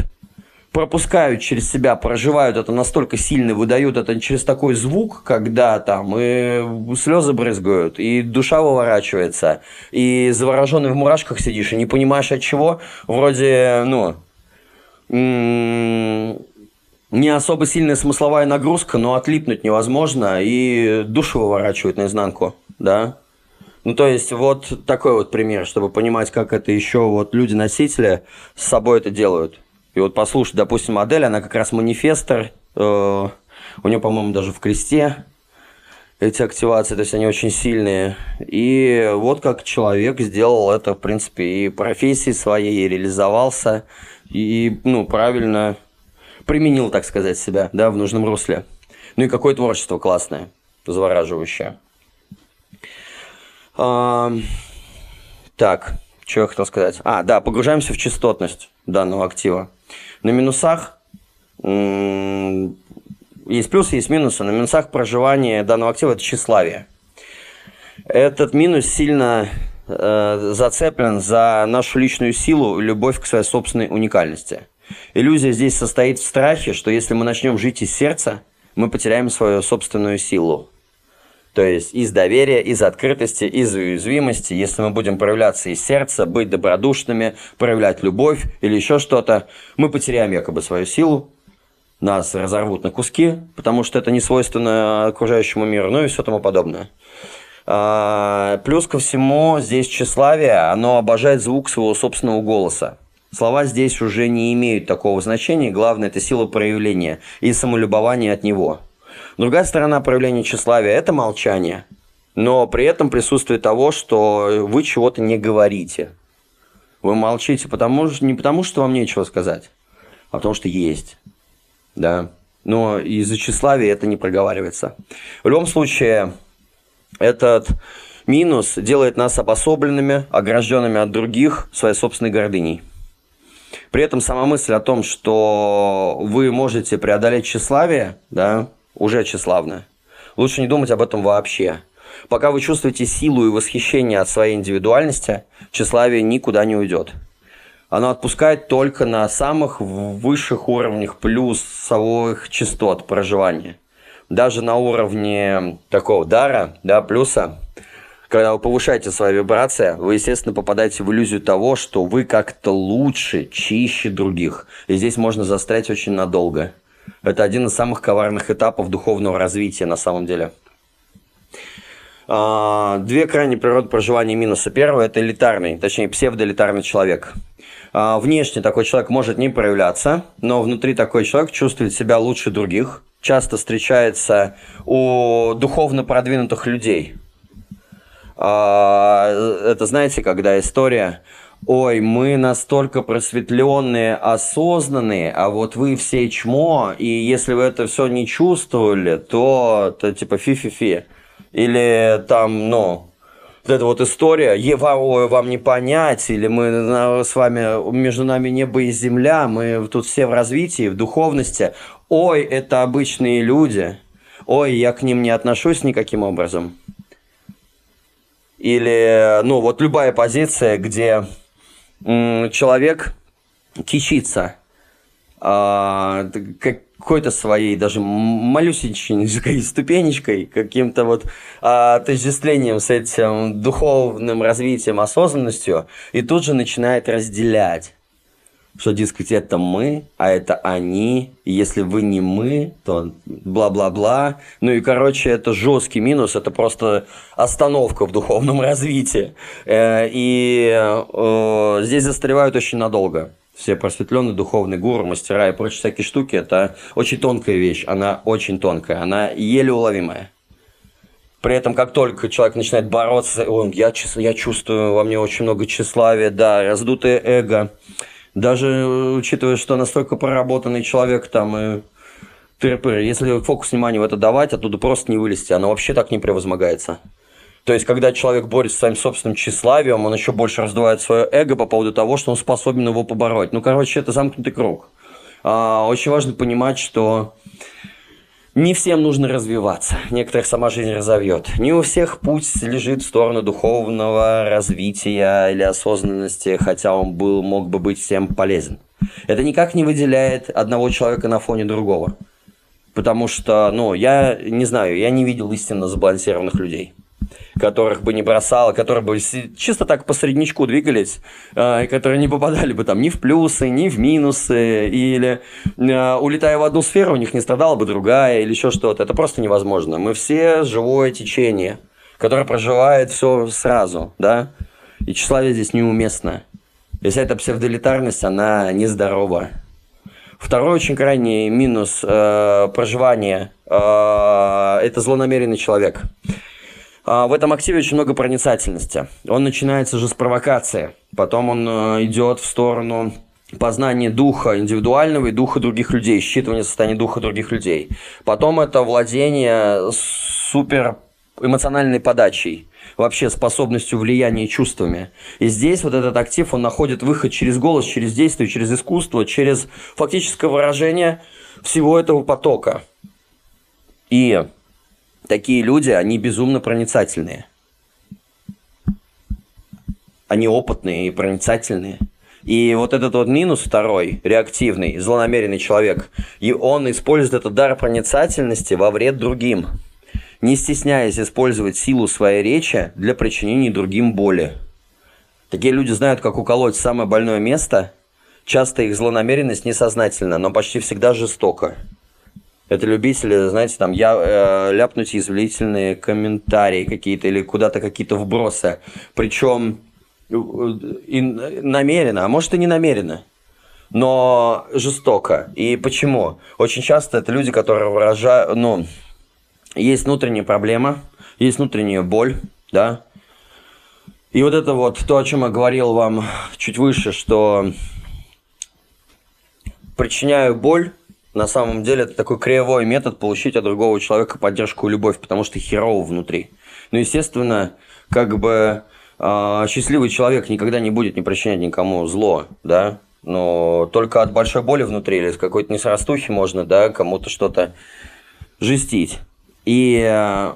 пропускают через себя, проживают это настолько сильно, выдают это через такой звук, когда там и слезы брызгают, и душа выворачивается, и завороженный в мурашках сидишь, и не понимаешь от чего, вроде, ну, не особо сильная смысловая нагрузка, но отлипнуть невозможно, и душу выворачивает наизнанку, да. Ну, то есть, вот такой вот пример, чтобы понимать, как это еще вот люди-носители с собой это делают. И вот послушать, допустим, модель, она как раз манифестор, э, у нее, по-моему, даже в кресте эти активации, то есть они очень сильные. И вот как человек сделал это, в принципе, и профессии своей, и реализовался, и, ну, правильно применил, так сказать, себя, да, в нужном русле. Ну и какое творчество классное, завораживающее. А, так, что я хотел сказать? А, да, погружаемся в частотность данного актива. На минусах есть плюсы, есть минусы. На минусах проживания данного актива это тщеславие. Этот минус сильно э, зацеплен за нашу личную силу и любовь к своей собственной уникальности. Иллюзия здесь состоит в страхе, что если мы начнем жить из сердца, мы потеряем свою собственную силу. То есть из доверия, из открытости, из уязвимости, если мы будем проявляться из сердца, быть добродушными, проявлять любовь или еще что-то, мы потеряем якобы свою силу, нас разорвут на куски, потому что это не свойственно окружающему миру, ну и все тому подобное. А, плюс ко всему, здесь тщеславие, оно обожает звук своего собственного голоса. Слова здесь уже не имеют такого значения, главное – это сила проявления и самолюбование от него. Другая сторона проявления тщеславия – это молчание, но при этом присутствие того, что вы чего-то не говорите. Вы молчите потому, не потому, что вам нечего сказать, а потому что есть. Да. Но из-за тщеславия это не проговаривается. В любом случае, этот минус делает нас обособленными, огражденными от других своей собственной гордыней. При этом сама мысль о том, что вы можете преодолеть тщеславие, да, уже тщеславно. Лучше не думать об этом вообще. Пока вы чувствуете силу и восхищение от своей индивидуальности, тщеславие никуда не уйдет. Оно отпускает только на самых высших уровнях плюсовых частот проживания. Даже на уровне такого дара, да, плюса, когда вы повышаете свою вибрацию, вы, естественно, попадаете в иллюзию того, что вы как-то лучше, чище других. И здесь можно застрять очень надолго. Это один из самых коварных этапов духовного развития на самом деле. А, две крайние природы проживания минуса. Первый – это элитарный, точнее, псевдоэлитарный человек. А, внешне такой человек может не проявляться, но внутри такой человек чувствует себя лучше других. Часто встречается у духовно продвинутых людей – это знаете, когда история, ой, мы настолько просветленные, осознанные, а вот вы все чмо, и если вы это все не чувствовали, то, то типа фи-фи-фи. Или там, ну, вот эта вот история, вам, вам не понять, или мы с вами, между нами небо и земля, мы тут все в развитии, в духовности. Ой, это обычные люди. Ой, я к ним не отношусь никаким образом. Или, ну, вот любая позиция, где человек кичится а, какой-то своей даже малюсенькой ступенечкой, каким-то вот а, отождествлением с этим духовным развитием, осознанностью, и тут же начинает разделять что, дескать, это мы, а это они, и если вы не мы, то бла-бла-бла. Ну и, короче, это жесткий минус, это просто остановка в духовном развитии. Э, и э, здесь застревают очень надолго. Все просветленные духовные гуру, мастера и прочие всякие штуки, это очень тонкая вещь, она очень тонкая, она еле уловимая. При этом, как только человек начинает бороться, он, я, я чувствую во мне очень много тщеславия, да, раздутое эго, даже э, учитывая, что настолько проработанный человек там и тыры если фокус внимания в это давать, оттуда просто не вылезти, оно вообще так не превозмогается. То есть, когда человек борется с своим собственным тщеславием, он еще больше раздувает свое эго по поводу того, что он способен его побороть. Ну, короче, это замкнутый круг. А, очень важно понимать, что не всем нужно развиваться, некоторых сама жизнь разовьет. Не у всех путь лежит в сторону духовного развития или осознанности, хотя он был, мог бы быть всем полезен. Это никак не выделяет одного человека на фоне другого. Потому что, ну, я не знаю, я не видел истинно сбалансированных людей которых бы не бросало, которые бы чисто так по среднячку двигались, э, которые не попадали бы там ни в плюсы, ни в минусы, или э, улетая в одну сферу, у них не страдала бы другая, или еще что-то. Это просто невозможно. Мы все живое течение, которое проживает все сразу, да, и тщеславие здесь неуместно. Если эта псевдолитарность, она нездорова. Второй очень крайний минус э, проживания э, – это злонамеренный человек. А, в этом активе очень много проницательности. Он начинается же с провокации. Потом он э, идет в сторону познания духа индивидуального и духа других людей, считывание состояния духа других людей. Потом это владение супер эмоциональной подачей, вообще способностью влияния чувствами. И здесь вот этот актив, он находит выход через голос, через действие, через искусство, через фактическое выражение всего этого потока. И такие люди, они безумно проницательные. Они опытные и проницательные. И вот этот вот минус второй, реактивный, злонамеренный человек, и он использует этот дар проницательности во вред другим – не стесняясь использовать силу своей речи для причинения другим боли. Такие люди знают, как уколоть самое больное место. Часто их злонамеренность несознательна, но почти всегда жестоко. Это любители, знаете, там я, э, ляпнуть извлительные комментарии какие-то или куда-то какие-то вбросы. Причем э, и намеренно, а может и не намеренно но жестоко. И почему? Очень часто это люди, которые выражают, ну, есть внутренняя проблема, есть внутренняя боль, да. И вот это вот то, о чем я говорил вам чуть выше, что причиняю боль, на самом деле это такой кривой метод получить от другого человека поддержку и любовь, потому что херово внутри. Ну, естественно, как бы э, счастливый человек никогда не будет не причинять никому зло, да, но только от большой боли внутри или с какой-то несрастухи можно, да, кому-то что-то жестить. И э,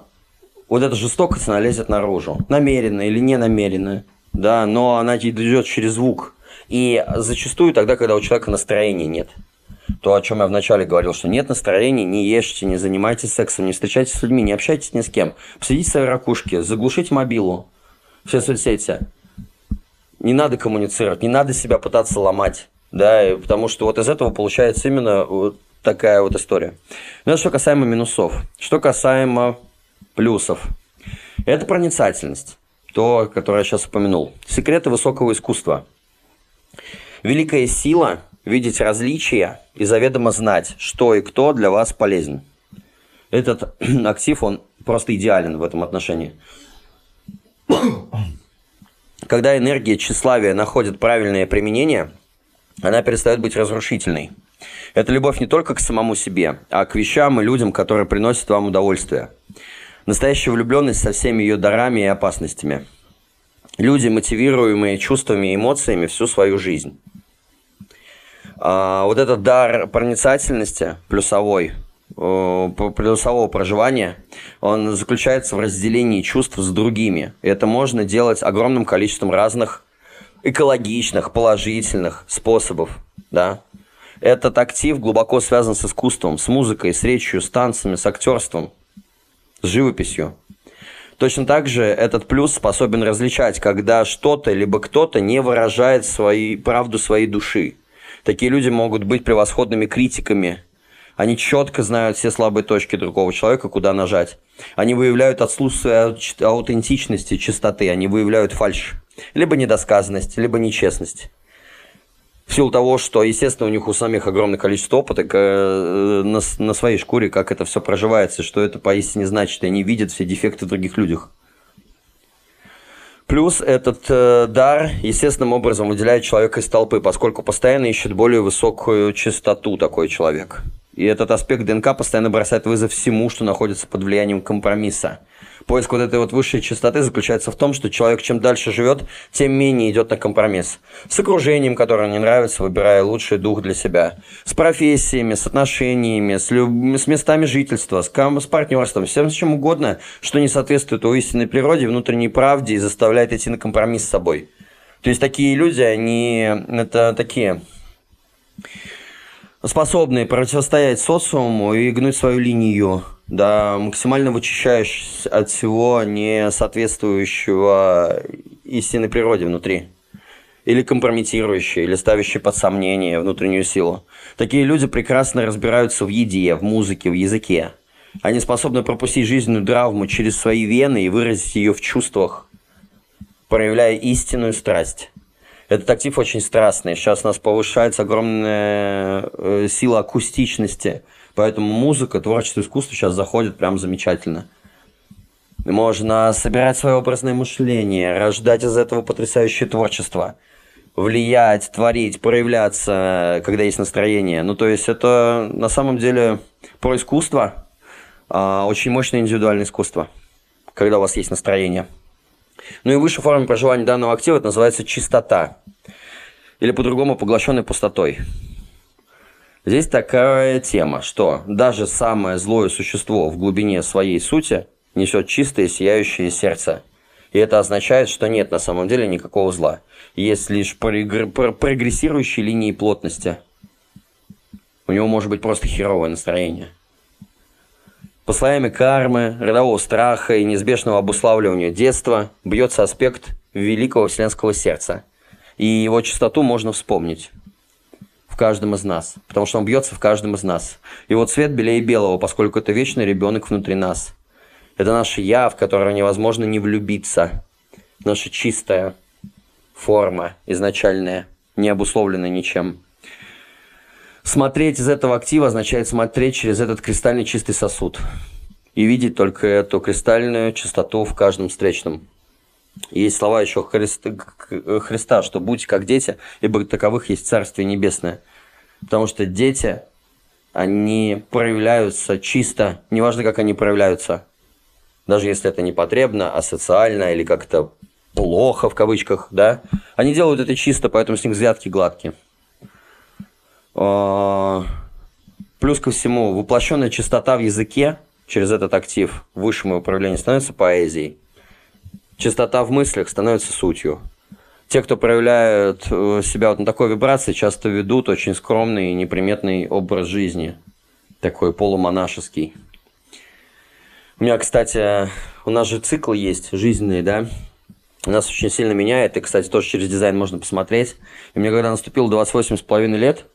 вот эта жестокость, она лезет наружу. Намеренно или не намеренно. Да, но она идет через звук. И зачастую тогда, когда у человека настроения нет. То, о чем я вначале говорил, что нет настроения, не ешьте, не занимайтесь сексом, не встречайтесь с людьми, не общайтесь ни с кем. Посидите в своей ракушке, заглушите мобилу, все соцсети. Не надо коммуницировать, не надо себя пытаться ломать. Да, потому что вот из этого получается именно такая вот история. Ну, это что касаемо минусов. Что касаемо плюсов. Это проницательность. То, которое я сейчас упомянул. Секреты высокого искусства. Великая сила видеть различия и заведомо знать, что и кто для вас полезен. Этот актив, он просто идеален в этом отношении. Когда энергия тщеславия находит правильное применение, она перестает быть разрушительной – это любовь не только к самому себе, а к вещам и людям, которые приносят вам удовольствие. Настоящая влюбленность со всеми ее дарами и опасностями. Люди, мотивируемые чувствами и эмоциями всю свою жизнь. А, вот этот дар проницательности, плюсовой, плюсового проживания, он заключается в разделении чувств с другими. И это можно делать огромным количеством разных экологичных, положительных способов, да, этот актив глубоко связан с искусством, с музыкой, с речью, с танцами, с актерством, с живописью. Точно так же этот плюс способен различать, когда что-то либо кто-то не выражает свои, правду своей души. Такие люди могут быть превосходными критиками. Они четко знают все слабые точки другого человека, куда нажать. Они выявляют отсутствие аутентичности, чистоты, они выявляют фальшь. Либо недосказанность, либо нечестность в силу того, что, естественно, у них у самих огромное количество опыта э, на, на своей шкуре, как это все проживается, что это поистине значит, и они видят все дефекты в других людях. Плюс этот э, дар естественным образом выделяет человека из толпы, поскольку постоянно ищет более высокую частоту такой человек. И этот аспект ДНК постоянно бросает вызов всему, что находится под влиянием компромисса поиск вот этой вот высшей частоты заключается в том, что человек чем дальше живет, тем менее идет на компромисс. С окружением, которое не нравится, выбирая лучший дух для себя. С профессиями, с отношениями, с, люб... с местами жительства, с, ком... с партнерством, всем с чем угодно, что не соответствует его истинной природе, внутренней правде и заставляет идти на компромисс с собой. То есть такие люди, они это такие способные противостоять социуму и гнуть свою линию да, максимально вычищаешь от всего не соответствующего истинной природе внутри. Или компрометирующие, или ставящие под сомнение внутреннюю силу. Такие люди прекрасно разбираются в еде, в музыке, в языке. Они способны пропустить жизненную травму через свои вены и выразить ее в чувствах, проявляя истинную страсть. Этот актив очень страстный. Сейчас у нас повышается огромная э, сила акустичности – Поэтому музыка, творчество, искусство сейчас заходит прям замечательно. Можно собирать свое образное мышление, рождать из этого потрясающее творчество, влиять, творить, проявляться, когда есть настроение. Ну, то есть это на самом деле про искусство, а, очень мощное индивидуальное искусство, когда у вас есть настроение. Ну и высшая форма проживания данного актива это называется чистота. Или по-другому поглощенной пустотой. Здесь такая тема, что даже самое злое существо в глубине своей сути несет чистое сияющее сердце. И это означает, что нет на самом деле никакого зла. Есть лишь прогрессирующие линии плотности. У него может быть просто херовое настроение. По слоями кармы, родового страха и неизбежного обуславливания детства бьется аспект великого вселенского сердца. И его чистоту можно вспомнить каждом из нас, потому что он бьется в каждом из нас. Его цвет белее белого, поскольку это вечный ребенок внутри нас. Это наше «я», в которое невозможно не влюбиться. Наша чистая форма изначальная, не обусловленная ничем. Смотреть из этого актива означает смотреть через этот кристальный чистый сосуд и видеть только эту кристальную чистоту в каждом встречном. Есть слова еще Христа, Христа, что будьте как дети, ибо таковых есть Царствие Небесное. Потому что дети, они проявляются чисто, неважно, как они проявляются. Даже если это не потребно, а социально или как-то плохо в кавычках, да. Они делают это чисто, поэтому с них взятки гладкие. А, плюс ко всему, воплощенная чистота в языке через этот актив высшему управлению становится поэзией. Чистота в мыслях становится сутью. Те, кто проявляют э, себя вот на такой вибрации, часто ведут очень скромный и неприметный образ жизни. Такой полумонашеский. У меня, кстати, у нас же цикл есть жизненный, да? Нас очень сильно меняет, и, кстати, тоже через дизайн можно посмотреть. И мне когда наступило 28,5 лет,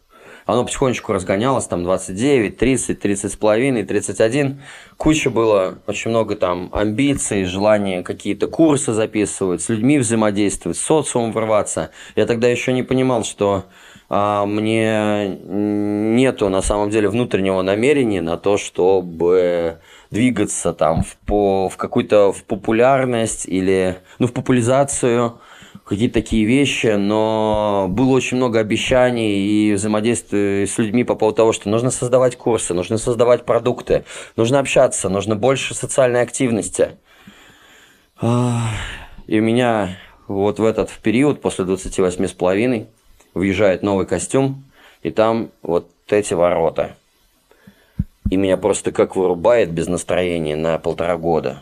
оно потихонечку разгонялось, там 29, 30, 30 с половиной, 31. Куча было, очень много там амбиций, желания какие-то курсы записывать, с людьми взаимодействовать, с социумом врываться. Я тогда еще не понимал, что а, мне нету на самом деле внутреннего намерения на то, чтобы двигаться там в, по, в какую-то в популярность или ну, в популяризацию какие-то такие вещи, но было очень много обещаний и взаимодействия с людьми по поводу того, что нужно создавать курсы, нужно создавать продукты, нужно общаться, нужно больше социальной активности. И у меня вот в этот период, после 28 с половиной, въезжает новый костюм, и там вот эти ворота. И меня просто как вырубает без настроения на полтора года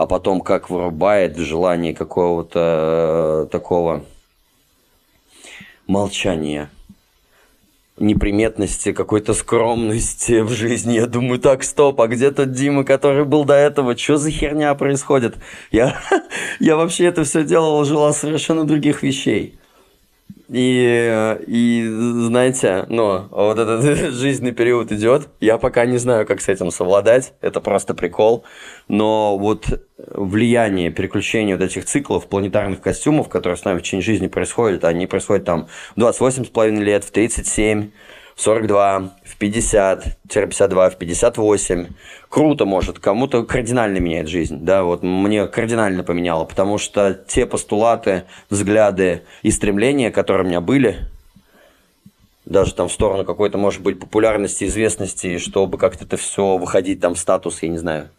а потом как вырубает в желании какого-то э, такого молчания неприметности, какой-то скромности в жизни. Я думаю, так, стоп, а где тот Дима, который был до этого? Что за херня происходит? Я, я вообще это все делал, желал совершенно других вещей. И, и знаете, ну, вот этот жизненный период идет. Я пока не знаю, как с этим совладать. Это просто прикол. Но вот влияние, переключение вот этих циклов планетарных костюмов, которые с нами в течение жизни происходят, они происходят там в 28,5 лет, в 37, в 42, в 50-52, в 58. Круто может, кому-то кардинально меняет жизнь, да, вот мне кардинально поменяло, потому что те постулаты, взгляды и стремления, которые у меня были, даже там в сторону какой-то, может быть, популярности, известности, чтобы как-то это все выходить там в статус, я не знаю,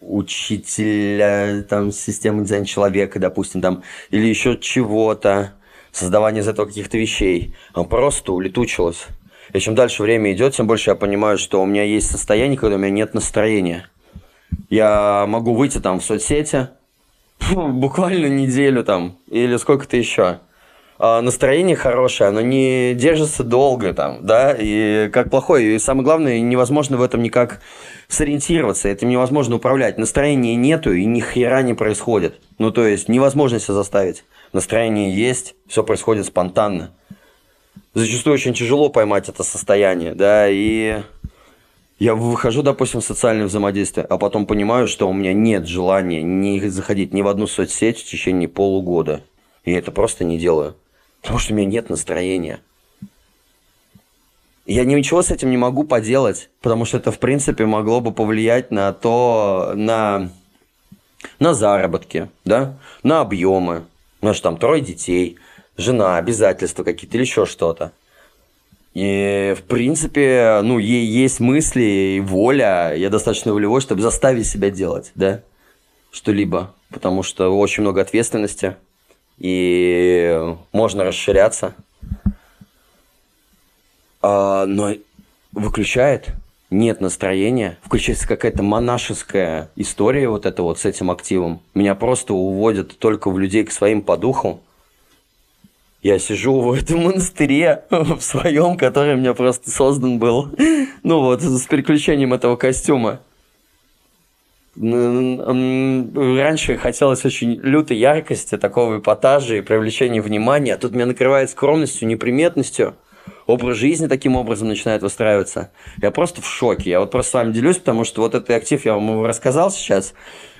учителя там системы дизайна человека, допустим, там, или еще чего-то, создавание из этого каких-то вещей, оно просто улетучилось. И чем дальше время идет, тем больше я понимаю, что у меня есть состояние, когда у меня нет настроения. Я могу выйти там в соцсети, буквально неделю там, или сколько-то еще. А настроение хорошее, оно не держится долго там, да, и как плохое. И самое главное, невозможно в этом никак сориентироваться, этим невозможно управлять. Настроения нету и ни хера не происходит. Ну, то есть, невозможно себя заставить настроение есть, все происходит спонтанно. Зачастую очень тяжело поймать это состояние, да, и я выхожу, допустим, в социальное взаимодействие, а потом понимаю, что у меня нет желания не заходить ни в одну соцсеть в течение полугода. И это просто не делаю, потому что у меня нет настроения. Я ничего с этим не могу поделать, потому что это, в принципе, могло бы повлиять на то, на, на заработки, да, на объемы, у нас же там трое детей, жена, обязательства какие-то или еще что-то. И, в принципе, ну, ей есть мысли и воля. Я достаточно волевой, чтобы заставить себя делать, да, что-либо. Потому что очень много ответственности. И можно расширяться. А, но выключает, нет настроения, включается какая-то монашеская история вот это вот с этим активом. Меня просто уводят только в людей к своим по духу. Я сижу в этом монастыре в своем, который меня просто создан был. Ну вот, с переключением этого костюма. Раньше хотелось очень лютой яркости, такого эпатажа и привлечения внимания, а тут меня накрывает скромностью, неприметностью – образ жизни таким образом начинает выстраиваться. Я просто в шоке. Я вот просто с вами делюсь, потому что вот этот актив я вам рассказал сейчас.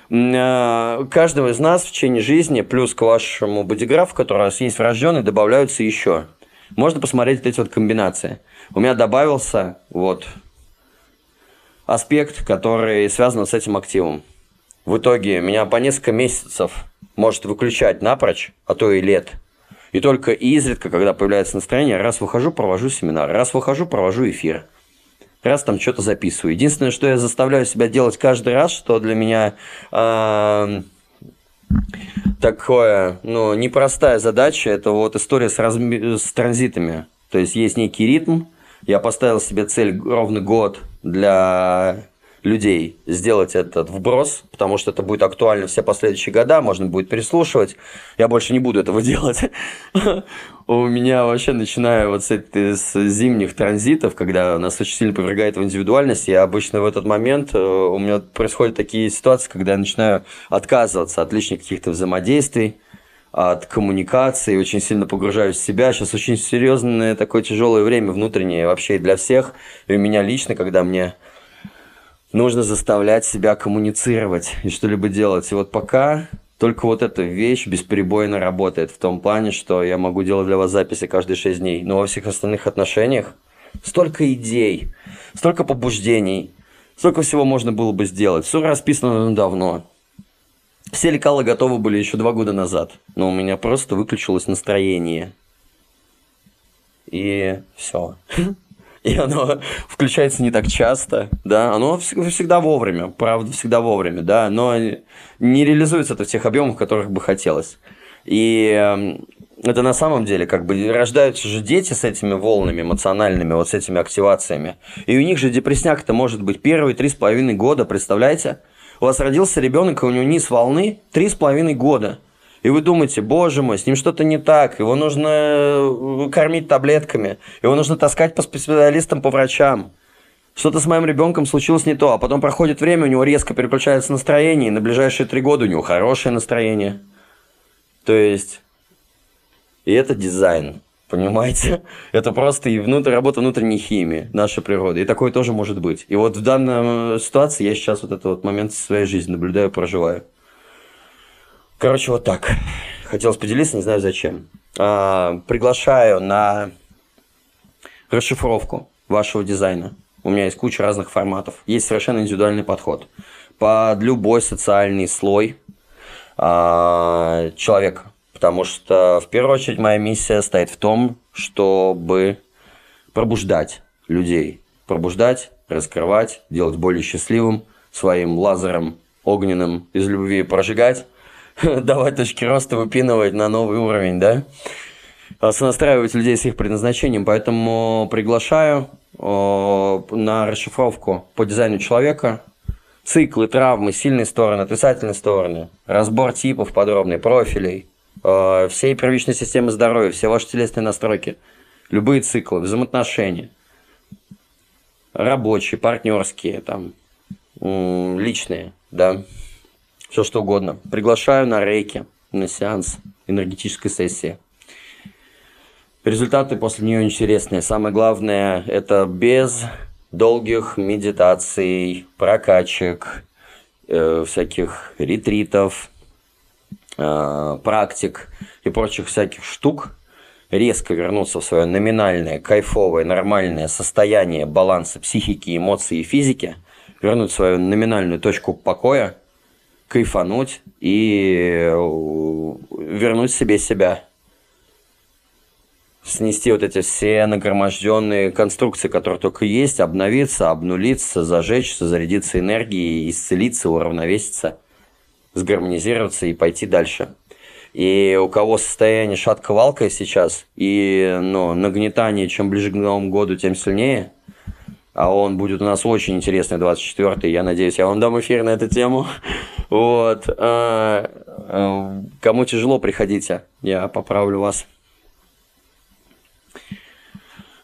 Э, каждого из нас в течение жизни, плюс к вашему бодиграфу, который у вас есть врожденный, добавляются еще. Можно посмотреть эти вот комбинации. У меня добавился вот аспект, который связан с этим активом. В итоге меня по несколько месяцев может выключать напрочь, а то и лет – и только изредка, когда появляется настроение, раз выхожу, провожу семинар, раз выхожу, провожу эфир. Раз там что-то записываю. Единственное, что я заставляю себя делать каждый раз, что для меня э, такое, ну, непростая задача, это вот история с, разми- с транзитами. То есть есть некий ритм, я поставил себе цель ровно год для людей сделать этот вброс, потому что это будет актуально все последующие года, можно будет переслушивать. Я больше не буду этого делать. У меня вообще, начиная вот с, этой, с зимних транзитов, когда нас очень сильно повергает в индивидуальность, я обычно в этот момент, э, у меня происходят такие ситуации, когда я начинаю отказываться от лишних каких-то взаимодействий, от коммуникации, очень сильно погружаюсь в себя. Сейчас очень серьезное такое тяжелое время внутреннее вообще для всех, и у меня лично, когда мне нужно заставлять себя коммуницировать и что-либо делать. И вот пока только вот эта вещь бесперебойно работает в том плане, что я могу делать для вас записи каждые 6 дней. Но во всех остальных отношениях столько идей, столько побуждений, столько всего можно было бы сделать. Все расписано давно. Все лекалы готовы были еще два года назад, но у меня просто выключилось настроение. И все. и оно включается не так часто, да, оно всегда вовремя, правда, всегда вовремя, да, но не реализуется это в тех объемах, которых бы хотелось. И эм, это на самом деле как бы рождаются же дети с этими волнами эмоциональными, вот с этими активациями. И у них же депресняк это может быть первые три с половиной года, представляете? У вас родился ребенок, и у него низ волны три с половиной года – и вы думаете, боже мой, с ним что-то не так, его нужно э, кормить таблетками, его нужно таскать по специалистам, по врачам. Что-то с моим ребенком случилось не то, а потом проходит время, у него резко переключается настроение, и на ближайшие три года у него хорошее настроение. То есть, и это дизайн, понимаете? Это просто и внутрь, работа внутренней химии, нашей природы. И такое тоже может быть. И вот в данной ситуации я сейчас вот этот вот момент своей жизни наблюдаю, проживаю. Короче, вот так. Хотелось поделиться, не знаю зачем. А, приглашаю на расшифровку вашего дизайна. У меня есть куча разных форматов. Есть совершенно индивидуальный подход. Под любой социальный слой а, человека. Потому что, в первую очередь, моя миссия стоит в том, чтобы пробуждать людей. Пробуждать, раскрывать, делать более счастливым, своим лазером огненным из любви прожигать давать точки роста, выпинывать на новый уровень, да? А сонастраивать людей с их предназначением. Поэтому приглашаю на расшифровку по дизайну человека, циклы, травмы, сильные стороны, отрицательные стороны, разбор типов подробный, профилей, всей первичной системы здоровья, все ваши телесные настройки, любые циклы, взаимоотношения, рабочие, партнерские, там, личные, да, все что угодно. Приглашаю на рейки, на сеанс энергетической сессии. Результаты после нее интересные. Самое главное, это без долгих медитаций, прокачек, э, всяких ретритов, э, практик и прочих всяких штук, резко вернуться в свое номинальное, кайфовое, нормальное состояние баланса психики, эмоций и физики, вернуть свою номинальную точку покоя – кайфануть и э, вернуть себе себя. снести вот эти все нагроможденные конструкции, которые только есть, обновиться, обнулиться, зажечься, зарядиться энергией, исцелиться, уравновеситься, сгармонизироваться и пойти дальше. И у кого состояние шатко-валкое сейчас, и ну, нагнетание, чем ближе к Новому году, тем сильнее, а он будет у нас очень интересный 24-й, я надеюсь, я вам дам эфир на эту тему. Вот. А, а, кому тяжело, приходите, я поправлю вас.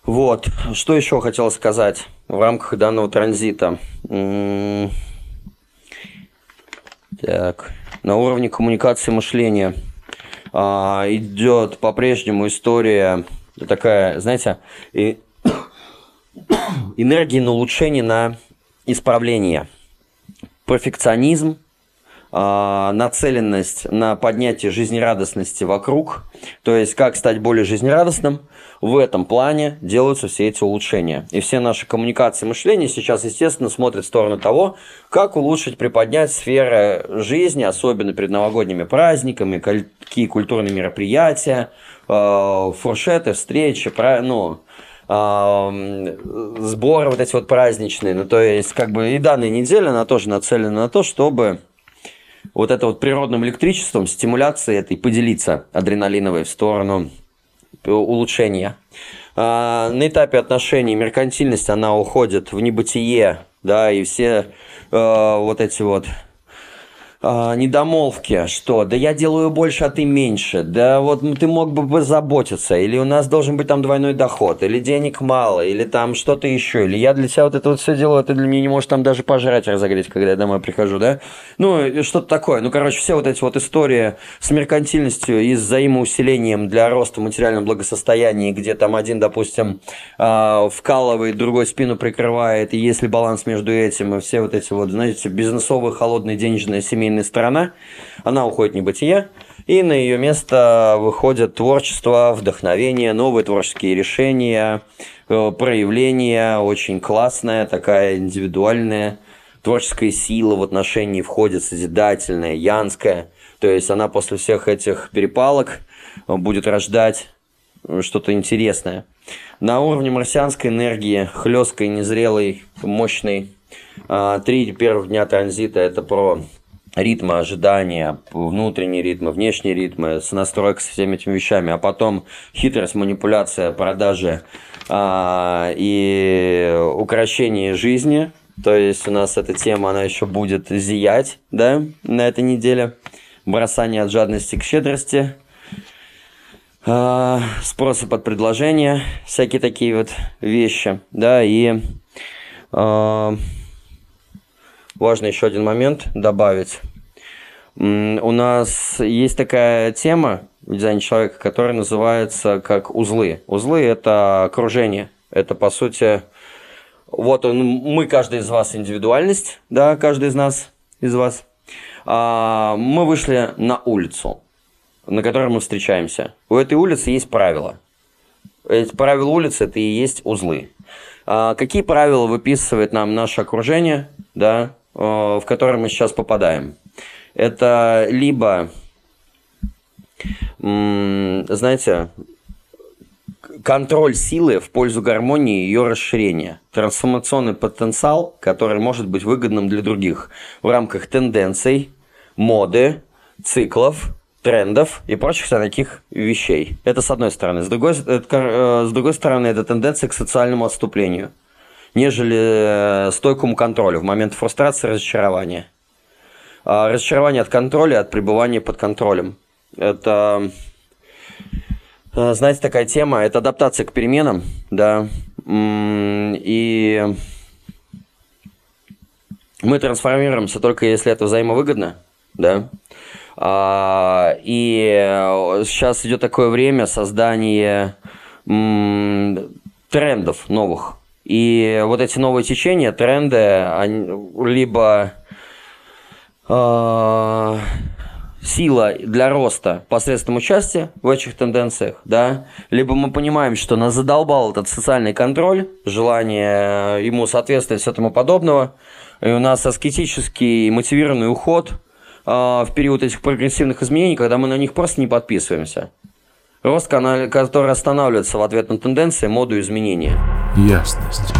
Вот, что еще хотел сказать в рамках данного транзита. Так, на уровне коммуникации мышления а, идет по-прежнему история такая, знаете, и энергии на улучшение, на исправление. Перфекционизм, нацеленность на поднятие жизнерадостности вокруг, то есть как стать более жизнерадостным, в этом плане делаются все эти улучшения. И все наши коммуникации мышления сейчас, естественно, смотрят в сторону того, как улучшить, приподнять сферы жизни, особенно перед новогодними праздниками, какие культурные мероприятия, а, фуршеты, встречи, ну, сборы вот эти вот праздничные. Ну, то есть, как бы и данная неделя, она тоже нацелена на то, чтобы вот это вот природным электричеством, стимуляцией этой поделиться адреналиновой в сторону улучшения. А, на этапе отношений меркантильность, она уходит в небытие, да, и все э, вот эти вот э, недомолвки, что да я делаю больше, а ты меньше, да вот ты мог бы позаботиться, или у нас должен быть там двойной доход, или денег мало, или там что-то еще, или я для тебя вот это вот все делаю, а ты для меня не можешь там даже пожрать разогреть, когда я домой прихожу, да? Ну, что-то такое. Ну, короче, все вот эти вот истории с меркантильностью и с взаимоусилением для роста материального благосостояния, где там один, допустим, э, вкалывает, другой спину прикрывает, и если баланс между этим, и все вот эти вот, знаете, бизнесовые, холодные, денежные, семейные семейная сторона, она уходит в небытие, и на ее место выходит творчество, вдохновение, новые творческие решения, э, проявления, очень классная, такая индивидуальная творческая сила в отношении входит созидательная, янская. То есть она после всех этих перепалок э, будет рождать э, что-то интересное. На уровне марсианской энергии, хлесткой, незрелой, мощной, три первых дня транзита – это про ритмы ожидания, внутренние ритмы, внешние ритмы, с настройкой со всеми этими вещами, а потом хитрость, манипуляция, продажи а, и украшение жизни. То есть у нас эта тема, она еще будет зиять, да, на этой неделе. Бросание от жадности к щедрости, а, спросы под предложение, всякие такие вот вещи, да, и а, важно еще один момент добавить. У нас есть такая тема в дизайне человека, которая называется как узлы. Узлы – это окружение. Это, по сути, вот он, мы, каждый из вас индивидуальность, да, каждый из нас, из вас. А, мы вышли на улицу, на которой мы встречаемся. У этой улицы есть правила. Эти правила улицы – это и есть узлы. А, какие правила выписывает нам наше окружение, да, в который мы сейчас попадаем. Это либо, знаете, контроль силы в пользу гармонии и ее расширения. Трансформационный потенциал, который может быть выгодным для других в рамках тенденций, моды, циклов, трендов и прочих таких вещей. Это с одной стороны. С другой, это, э, с другой стороны, это тенденция к социальному отступлению – нежели э, стойкому контролю в момент фрустрации и разочарования. А разочарование от контроля, от пребывания под контролем. Это, э, знаете, такая тема, это адаптация к переменам, да, и мы трансформируемся только если это взаимовыгодно, да, а, и сейчас идет такое время создания трендов новых, и вот эти новые течения, тренды, они, либо э, сила для роста посредством участия в этих тенденциях, да, либо мы понимаем, что нас задолбал этот социальный контроль, желание ему соответствовать и тому подобного, и у нас аскетический мотивированный уход э, в период этих прогрессивных изменений, когда мы на них просто не подписываемся. Рост, который останавливается в ответ на тенденции, моду изменения. Ясность.